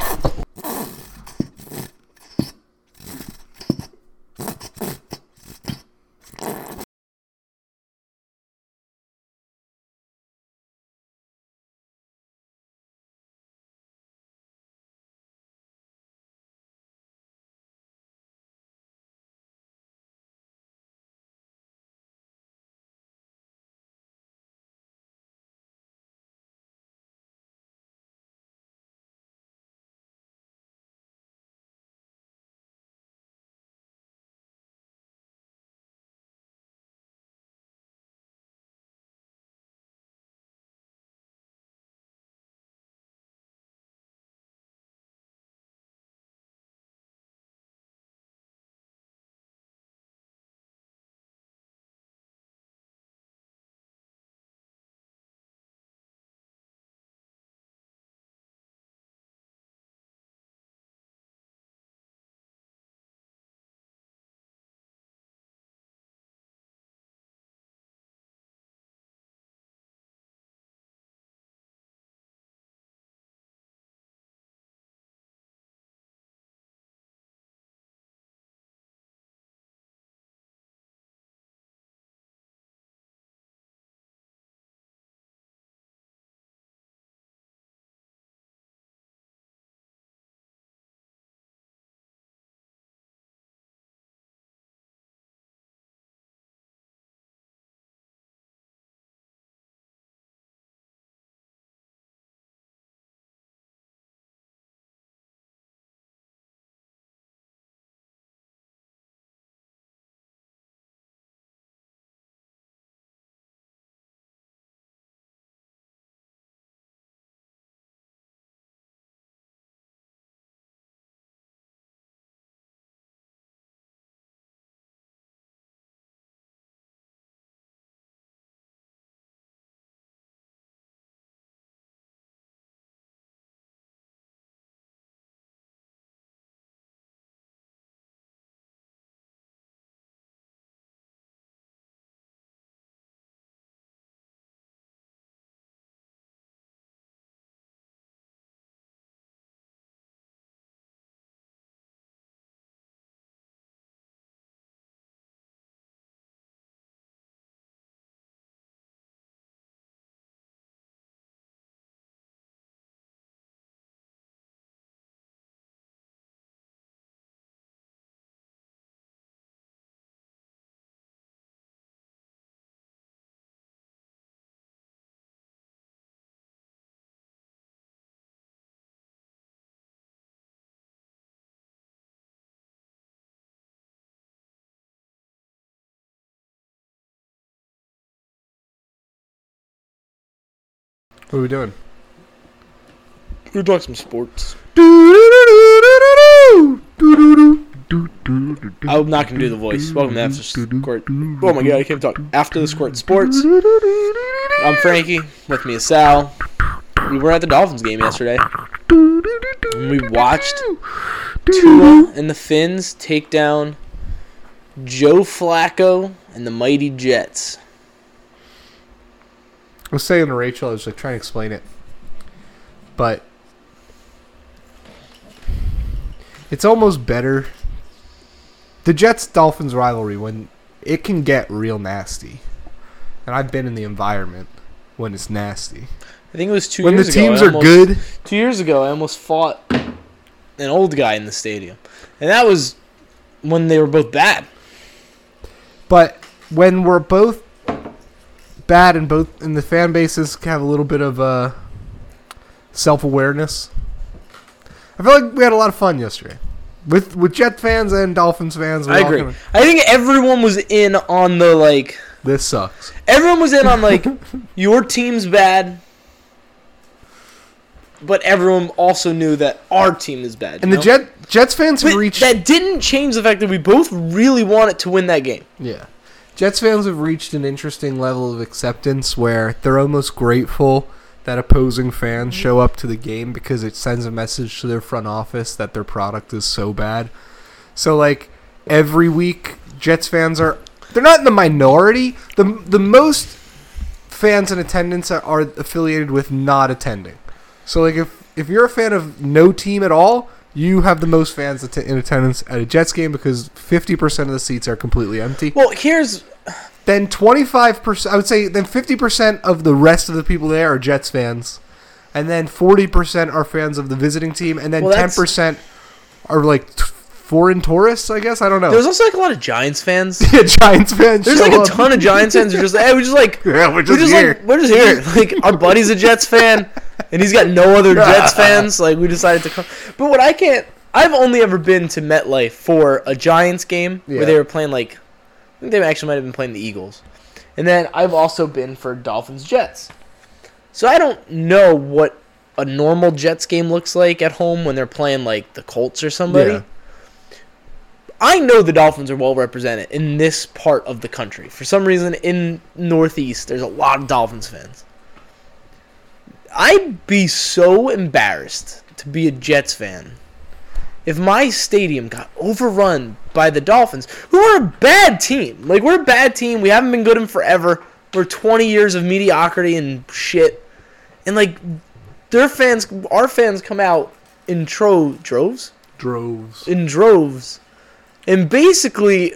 What are we doing? We're talking some sports. I'm not gonna do the voice. Welcome to After the Squirt. Oh my god, I can't talk. After the Squirt Sports. I'm Frankie. With me is Sal. We were at the Dolphins game yesterday. And we watched Tua and the Finns take down Joe Flacco and the mighty Jets. I was saying to Rachel, I was like trying to explain it, but it's almost better. The Jets Dolphins rivalry when it can get real nasty, and I've been in the environment when it's nasty. I think it was two when the ago. teams I are almost- good, Two years ago, I almost fought an old guy in the stadium, and that was when they were both bad. but when we're both bad and both and the fan bases have a little bit of uh, self awareness, I feel like we had a lot of fun yesterday with with Jet fans and Dolphins fans. I agree. kinda- I think everyone was in on the like. this sucks. Everyone was in on like *laughs* your team's bad, but everyone also knew that our team is bad. And you the? Jet Jets fans But reached that didn't change the fact that we both really wanted to win that game. yeah. Jets fans have reached an interesting level of acceptance where they're almost grateful that opposing fans show up to the game because it sends a message to their front office that their product is so bad. So like every week Jets fans are they're not in the minority. The the most fans in attendance are, are affiliated with not attending. So like if if you're a fan of no team at all, you have the most fans att- in attendance at a Jets game because 50% of the seats are completely empty. Well, here's Then 25%, I would say then 50% of the rest of the people there are Jets fans. And then 40% are fans of the visiting team and then Well, 10% are like t- foreign tourists, I guess. I don't know. there's also like a lot of Giants fans. *laughs* Yeah, Giants fans. There's like a up. ton of Giants fans who are just like, hey, we just like *laughs* Yeah, we're we're just, just here. like we're just here. *laughs* Like our buddy's a Jets fan, and he's got no other *laughs* Jets fans. Like we decided to come. But what I can't, I've only ever been to MetLife for a Giants game where they were playing like, I think they actually might have been playing the Eagles, and then I've also been for Dolphins Jets. So I don't know what a normal Jets game looks like at home when they're playing like the Colts or somebody. Yeah. I know the Dolphins are well represented in this part of the country. For some reason, in Northeast, there's a lot of Dolphins fans. I'd be so embarrassed to be a Jets fan if my stadium got overrun by the Dolphins, who are a bad team. Like, we're a bad team. We haven't been good in forever. We're 20 years of mediocrity and shit. And, like, their fans, our fans come out in tro- droves? droves. in droves and basically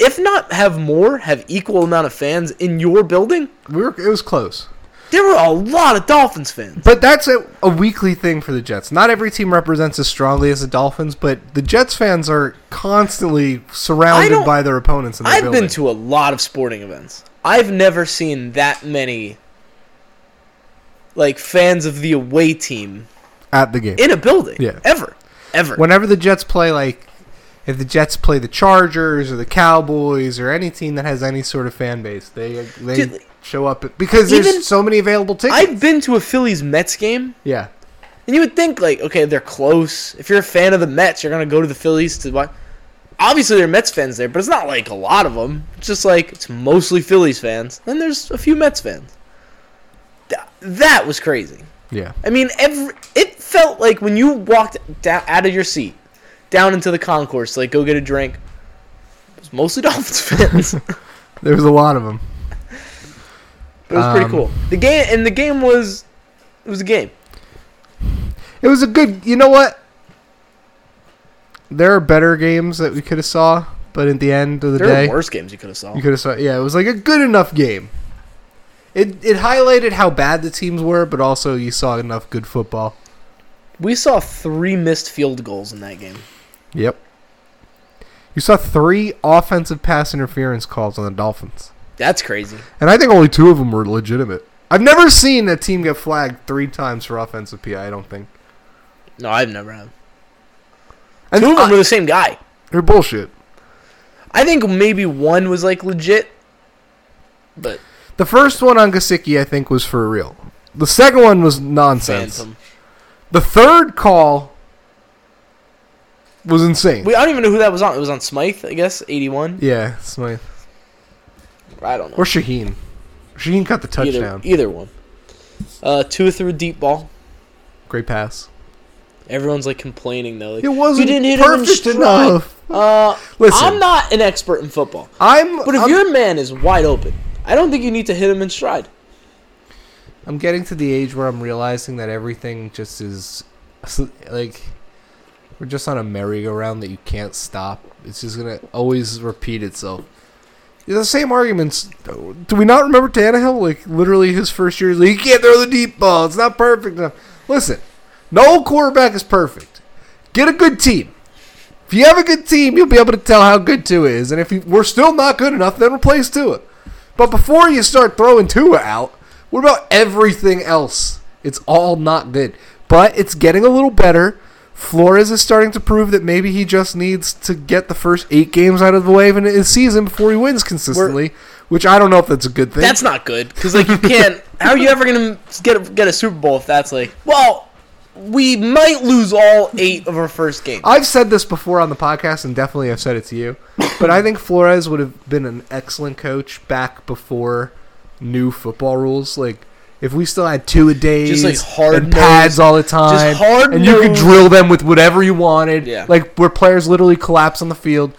if not have more have equal amount of fans in your building We were, it was close. There were a lot of dolphins fans But that's a, a weekly thing for the Jets. Not every team represents as strongly as the Dolphins, but the Jets fans are constantly surrounded by their opponents in their i've building. been to a lot of sporting events i've never seen that many like fans of the away team at the game. in a building Yeah. ever ever Whenever the Jets play, like, if the Jets play the Chargers or the Cowboys or any team that has any sort of fan base, they they Dude, show up because there's even- so many available tickets. i've been to a phillies mets game yeah, And you would think like, okay, they're close. If you're a fan of the Mets, you're gonna go to the Phillies to watch. Obviously, there are Mets fans there, but it's not like a lot of them. It's just like it's mostly Phillies fans. and there's a few Mets fans. Th- that was crazy. yeah. I mean, every it felt like when you walked down out of your seat, down into the concourse, like go get a drink. It was mostly *laughs* Dolphins fans. *laughs* There was a lot of them. It was pretty Um, cool. The game and the game was, it was a game. It was a good. You know what? There are better games that we could have saw, but at the end of the There day, worse games you could have saw. You could have saw. Yeah, it was like a good enough game. It it highlighted how bad the teams were, but also you saw enough good football. We saw three missed field goals in that game. Yep. You saw three offensive pass interference calls on the Dolphins, That's crazy. and I think only two of them were legitimate. I've never seen a team get flagged three times for offensive PI. I don't think. No, I've never had. And Two of them I- were the same guy. they're bullshit. I think maybe one was like legit, but The first one on Gesicki, I think, was for real. The second one was nonsense. Phantom. The third call was insane. We, I don't even know who that was on. It was on Smythe, I guess, 81. yeah, Smythe. I don't know. Or Shaheen. Shaheen got the touchdown. either one. Uh, Tua threw a deep ball. Great pass. Everyone's like complaining though. Like, It wasn't you didn't hit him perfect stride." enough. Uh, Listen. I'm not an expert in football, I'm but if I'm, your man is wide open, I don't think you need to hit him in stride. I'm getting to the age where I'm realizing that everything just is like we're just on a merry-go-round that you can't stop. It's just gonna always repeat itself. The same arguments. Do we not remember Tannehill? Like literally his first year, like, he can't throw the deep ball. It's not perfect enough. Listen, no quarterback is perfect. Get a good team. If you have a good team, you'll be able to tell how good Tua is. And if you, we're still not good enough, then replace Tua. But before you start throwing Tua out, what about everything else? It's all not good. But it's getting a little better. Flores is starting to prove that maybe he just needs to get the first eight games out of the way of his season before he wins consistently, which I don't know if that's a good thing. That's not good because like you can't. *laughs* how are you ever gonna get a, get a Super Bowl if that's like? Well, we might lose all eight of our first games. I've said this before on the podcast, and definitely I've said it to you. But I think Flores would have been an excellent coach back before new football rules. Like if we still had two a days, Just, like, hard and pads all the time, hard and you could drill them with whatever you wanted. Yeah. like where players literally collapse on the field.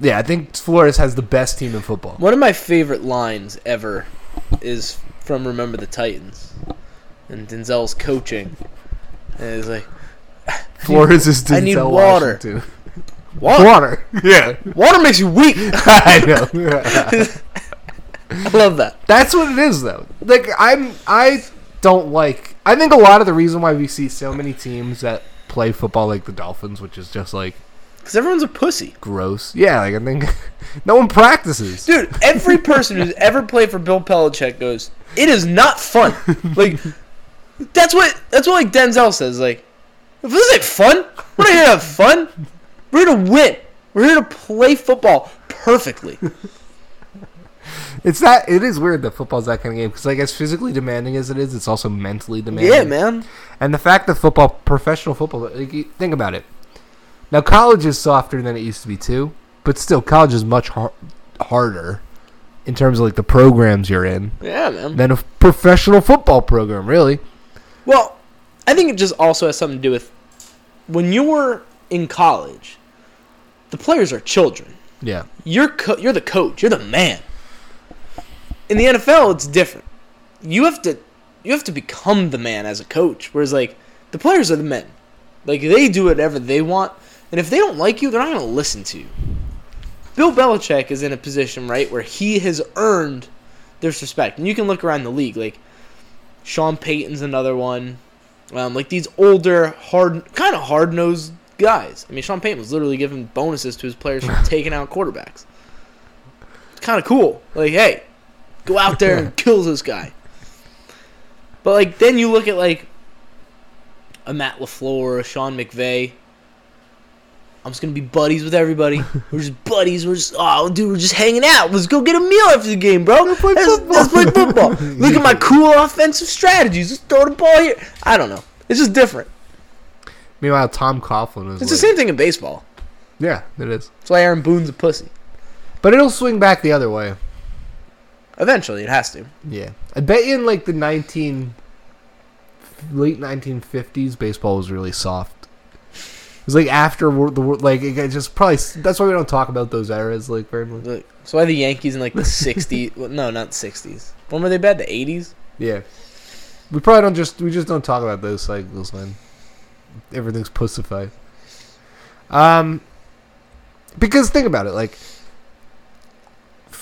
Yeah, I think Flores has the best team in football. One of my favorite lines ever is from Remember the Titans, and Denzel's coaching, and he's like, *laughs* Flores is Denzel I need water. Washington. "Water, Water. *laughs* Yeah, water makes you weak." *laughs* I know. I love that. That's what it is, though. Like I'm, I don't like. I think a lot of the reason why we see so many teams that play football like the Dolphins, which is just like Because everyone's a pussy. gross. Yeah, like I think *laughs* no one practices. Dude, every person who's ever played for Bill Belichick goes, "It is not fun." Like, that's what that's what like Denzel says. Like, if this ain't fun, we're not here to have fun. We're here to win. We're here to play football perfectly. It's that. It is weird that football's that kind of game because, like, as physically demanding as it is, it's also mentally demanding. Yeah, man. And the fact that football, professional football, like, think about it. Now, college is softer than it used to be too, but still, college is much har- harder in terms of like the programs you're in Yeah, man. than a professional football program. Really, Well, I think it just also has something to do with when you're in college, the players are children. yeah. You're co- you're the coach. You're the man. In the NFL, it's different. You have to you have to become the man as a coach. Whereas like the players are the men. Like they do whatever they want, and if they don't like you, they're not going to listen to you. Bill Belichick is in a position right where he has earned this respect, and you can look around the league. Like Sean Payton's another one. Um, like these older, hard, kind of hard nosed guys. I mean, Sean Payton was literally giving bonuses to his players for *laughs* taking out quarterbacks. It's kind of cool. Like, hey, go out there and *laughs* kill this guy. But like, then you look at like a Matt LaFleur, a Sean McVay. I'm just gonna be buddies with everybody. *laughs* We're just buddies. We're just oh, dude, we're just hanging out. Let's go get a meal after the game, bro. Let's play let's, football. let's play football. *laughs* Look at my cool offensive strategies. Let's throw the ball here. I don't know. It's just different. Meanwhile, Tom Coughlin is. It's the same thing in baseball. Yeah, it is. That's why Aaron Boone's a pussy. But it'll swing back the other way. Eventually, it has to. Yeah, I bet you in like the nineteen late nineteen fifties, baseball was really soft. It was like after the like it just probably that's why we don't talk about those eras like very much. Look, That's why the Yankees in like the '60s. *laughs* well, no, not '60s. When were they bad? The '80s. Yeah, we probably don't just we just don't talk about those cycles when everything's pussified. Um, because think about it, like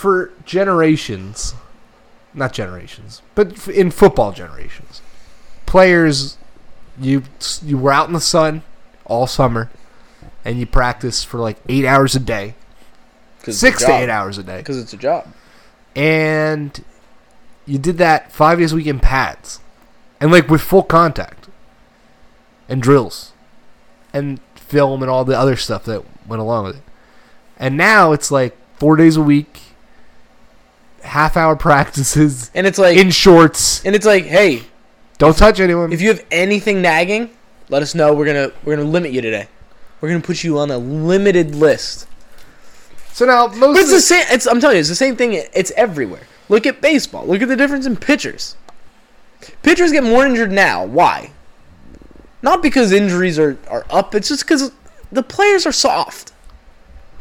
for generations, not generations, but in football generations, players, you you were out in the sun all summer, and you practiced for like eight hours a day, six to eight hours a day Because it's a job. and you did that five days a week in pads, and like with full contact, and drills, and film and all the other stuff that went along with it. And now it's like four days a week, half hour practices And it's like in shorts. and it's like, hey, Don't touch anyone. if you have anything nagging, let us know. We're gonna we're gonna limit you today. We're gonna put you on a limited list. so now But most it's the, same. It's I'm telling you, it's the same thing. It's everywhere. Look at baseball. Look at the difference in pitchers. Pitchers get more injured now. Why? Not because injuries are, are up. It's just because the players are soft.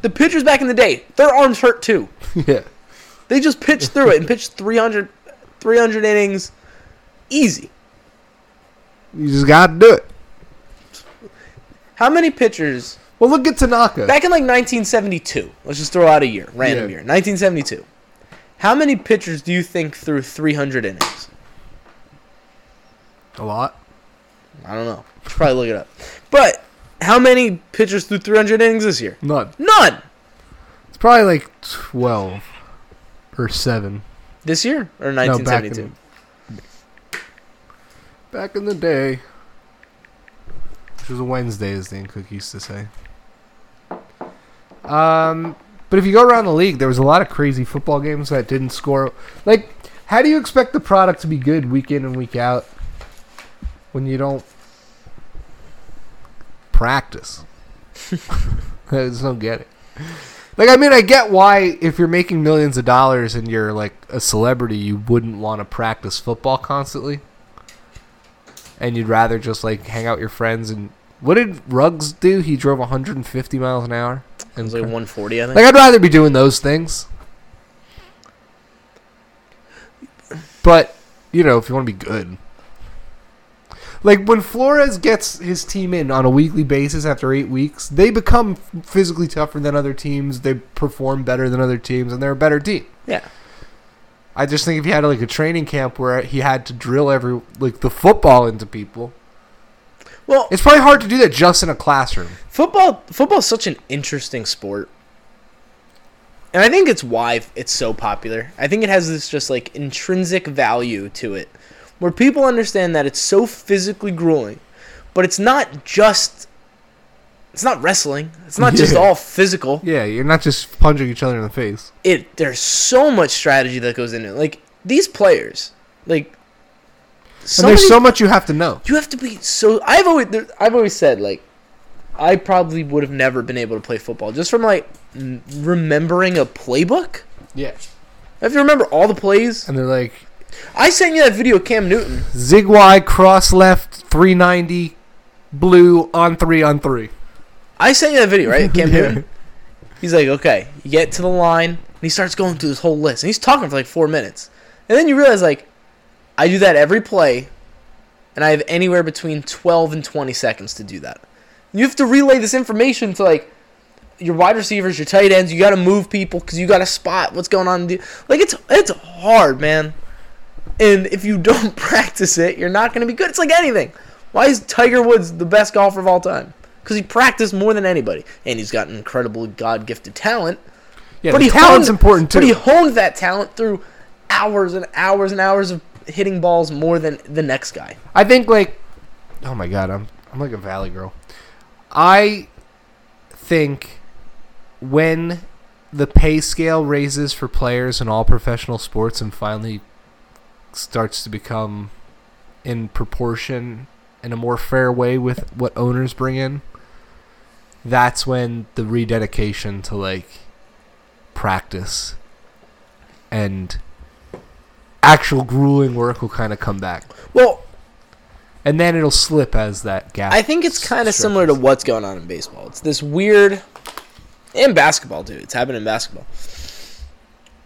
The pitchers back in the day, their arms hurt too. *laughs* yeah. They just pitched through it and pitched 300, 300 innings easy. You just gotta do it. How many pitchers Well, look at Tanaka. back in like 1972? Let's just throw out a year, random Yeah. year. 1972. How many pitchers do you think threw 300 innings? a lot. I don't know. Should probably look it up. But how many pitchers threw 300 innings this year? None. None. It's probably like twelve or seven. This year or No, back 1972? in, back in the day, which was a Wednesday, as Dan Cook used to say. Um, but if you go around the league, there was a lot of crazy football games that didn't score. Like, how do you expect the product to be good week in and week out when you don't practice? I just don't get it. Like, I mean, I get why if you're making millions of dollars and you're like a celebrity, you wouldn't want to practice football constantly, and you'd rather just like hang out with your friends. And what did Ruggs do? He drove 150 miles an hour. It was like 140, I think. Like I'd rather be doing those things. But, you know, if you want to be good. Like when Flores gets his team in on a weekly basis after 8 weeks, they become physically tougher than other teams, they perform better than other teams and they're a better team. yeah. I just think if you had like a training camp where he had to drill every like the football into people, Well, it's probably hard to do that just in a classroom. football football is such an interesting sport. And I think it's why it's so popular. I think it has this just like intrinsic value to it where people understand that it's so physically grueling, but it's not just it's not wrestling. It's not just *laughs* Yeah. all physical. Yeah, you're not just punching each other in the face. It there's so much strategy that goes into it. Like these players, like And some there's so much you have to know. you have to be so i've always there, i've always said like i probably would have never been able to play football just from like remembering a playbook Yeah. if you remember all the plays And they're like i sent you that video of cam newton zig wide, cross left, 390, blue on three on three. i sent you that video right *laughs* cam Yeah. newton he's like okay you get to the line and he starts going through this whole list and he's talking for like four minutes and then you realize like i do that every play and i have anywhere between 12 and 20 seconds to do that you have to relay this information to like your wide receivers, your tight ends. You got to move people because you got to spot what's going on. Like it's it's hard, man. And if you don't *laughs* practice it, you're not going to be good. It's like anything. Why is Tiger Woods the best golfer of all time? Because he practiced more than anybody, and he's got an incredible God-gifted talent. Yeah, But he talent's honed- important too. But he honed that talent through hours and hours and hours of hitting balls more than the next guy. I think like, oh my god, I'm I'm like a valley girl. I think when the pay scale raises for players in all professional sports and finally starts to become in proportion in a more fair way with what owners bring in, that's when the rededication to like practice and actual grueling work will kind of come back Well, and then it'll slip as that gap. I think it's kind of similar to what's going on in baseball. It's this weird, in basketball too. It's happening in basketball.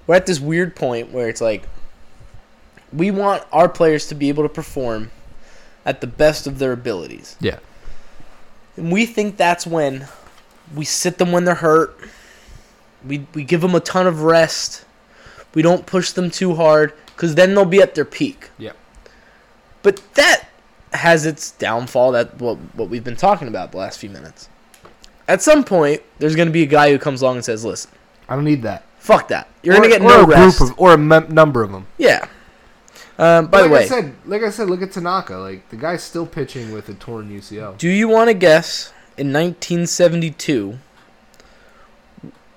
We're at this weird point where it's like, we want our players to be able to perform at the best of their abilities. Yeah, And we think that's when we sit them when they're hurt. We, we give them a ton of rest. We don't push them too hard because then they'll be at their peak. yeah, But that has its downfall. That what what we've been talking about the last few minutes. At some point, there's going to be a guy who comes along and says, "Listen, I don't need that. fuck that. You're Or- to get no a rest." group of or a number of them. yeah. Um, by like the way, I said, like I said, look at Tanaka. Like the guy's still pitching with a torn UCL. do you want to guess in 1972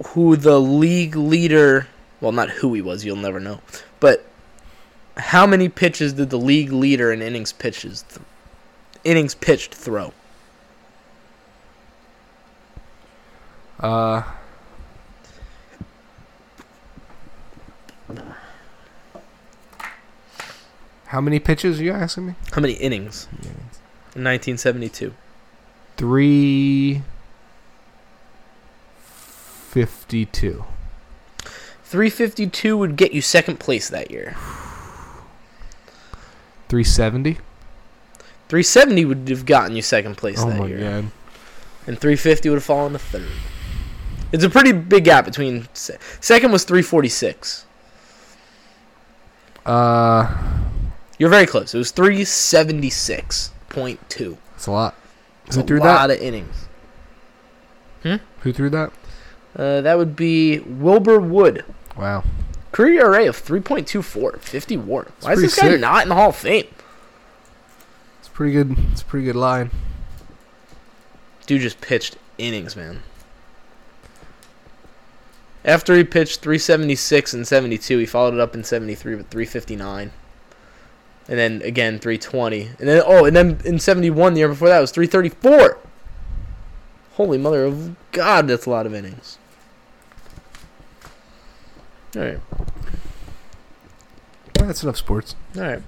who the league leader Well, not who he was. You'll never know. But how many pitches did the league leader in innings pitches, th- innings pitched throw? Uh, how many pitches are you asking me? How many innings in 1972? Three fifty-two. 352 would get you second place that year. Three seventy. 370 would have gotten you second place Oh that my year. god. And 350 would have fallen to third. It's a pretty big gap between. se- Second was 346. Uh, You're very close. It was 376.2. that's a lot. It's Who a threw lot that? of innings. Who threw that? Uh, that would be Wilbur Wood. Wow. Career ERA of 3.24, 50 WAR. Why is this guy sick. not in the Hall of Fame? It's pretty good. It's a pretty good line. Dude just pitched innings, man. After he pitched 376 and 72, he followed it up in 73 with 359. And then again 320. And then oh, and then in 71 the year before that was 334. Holy mother of God, that's a lot of innings. All right. That's enough sports. All right.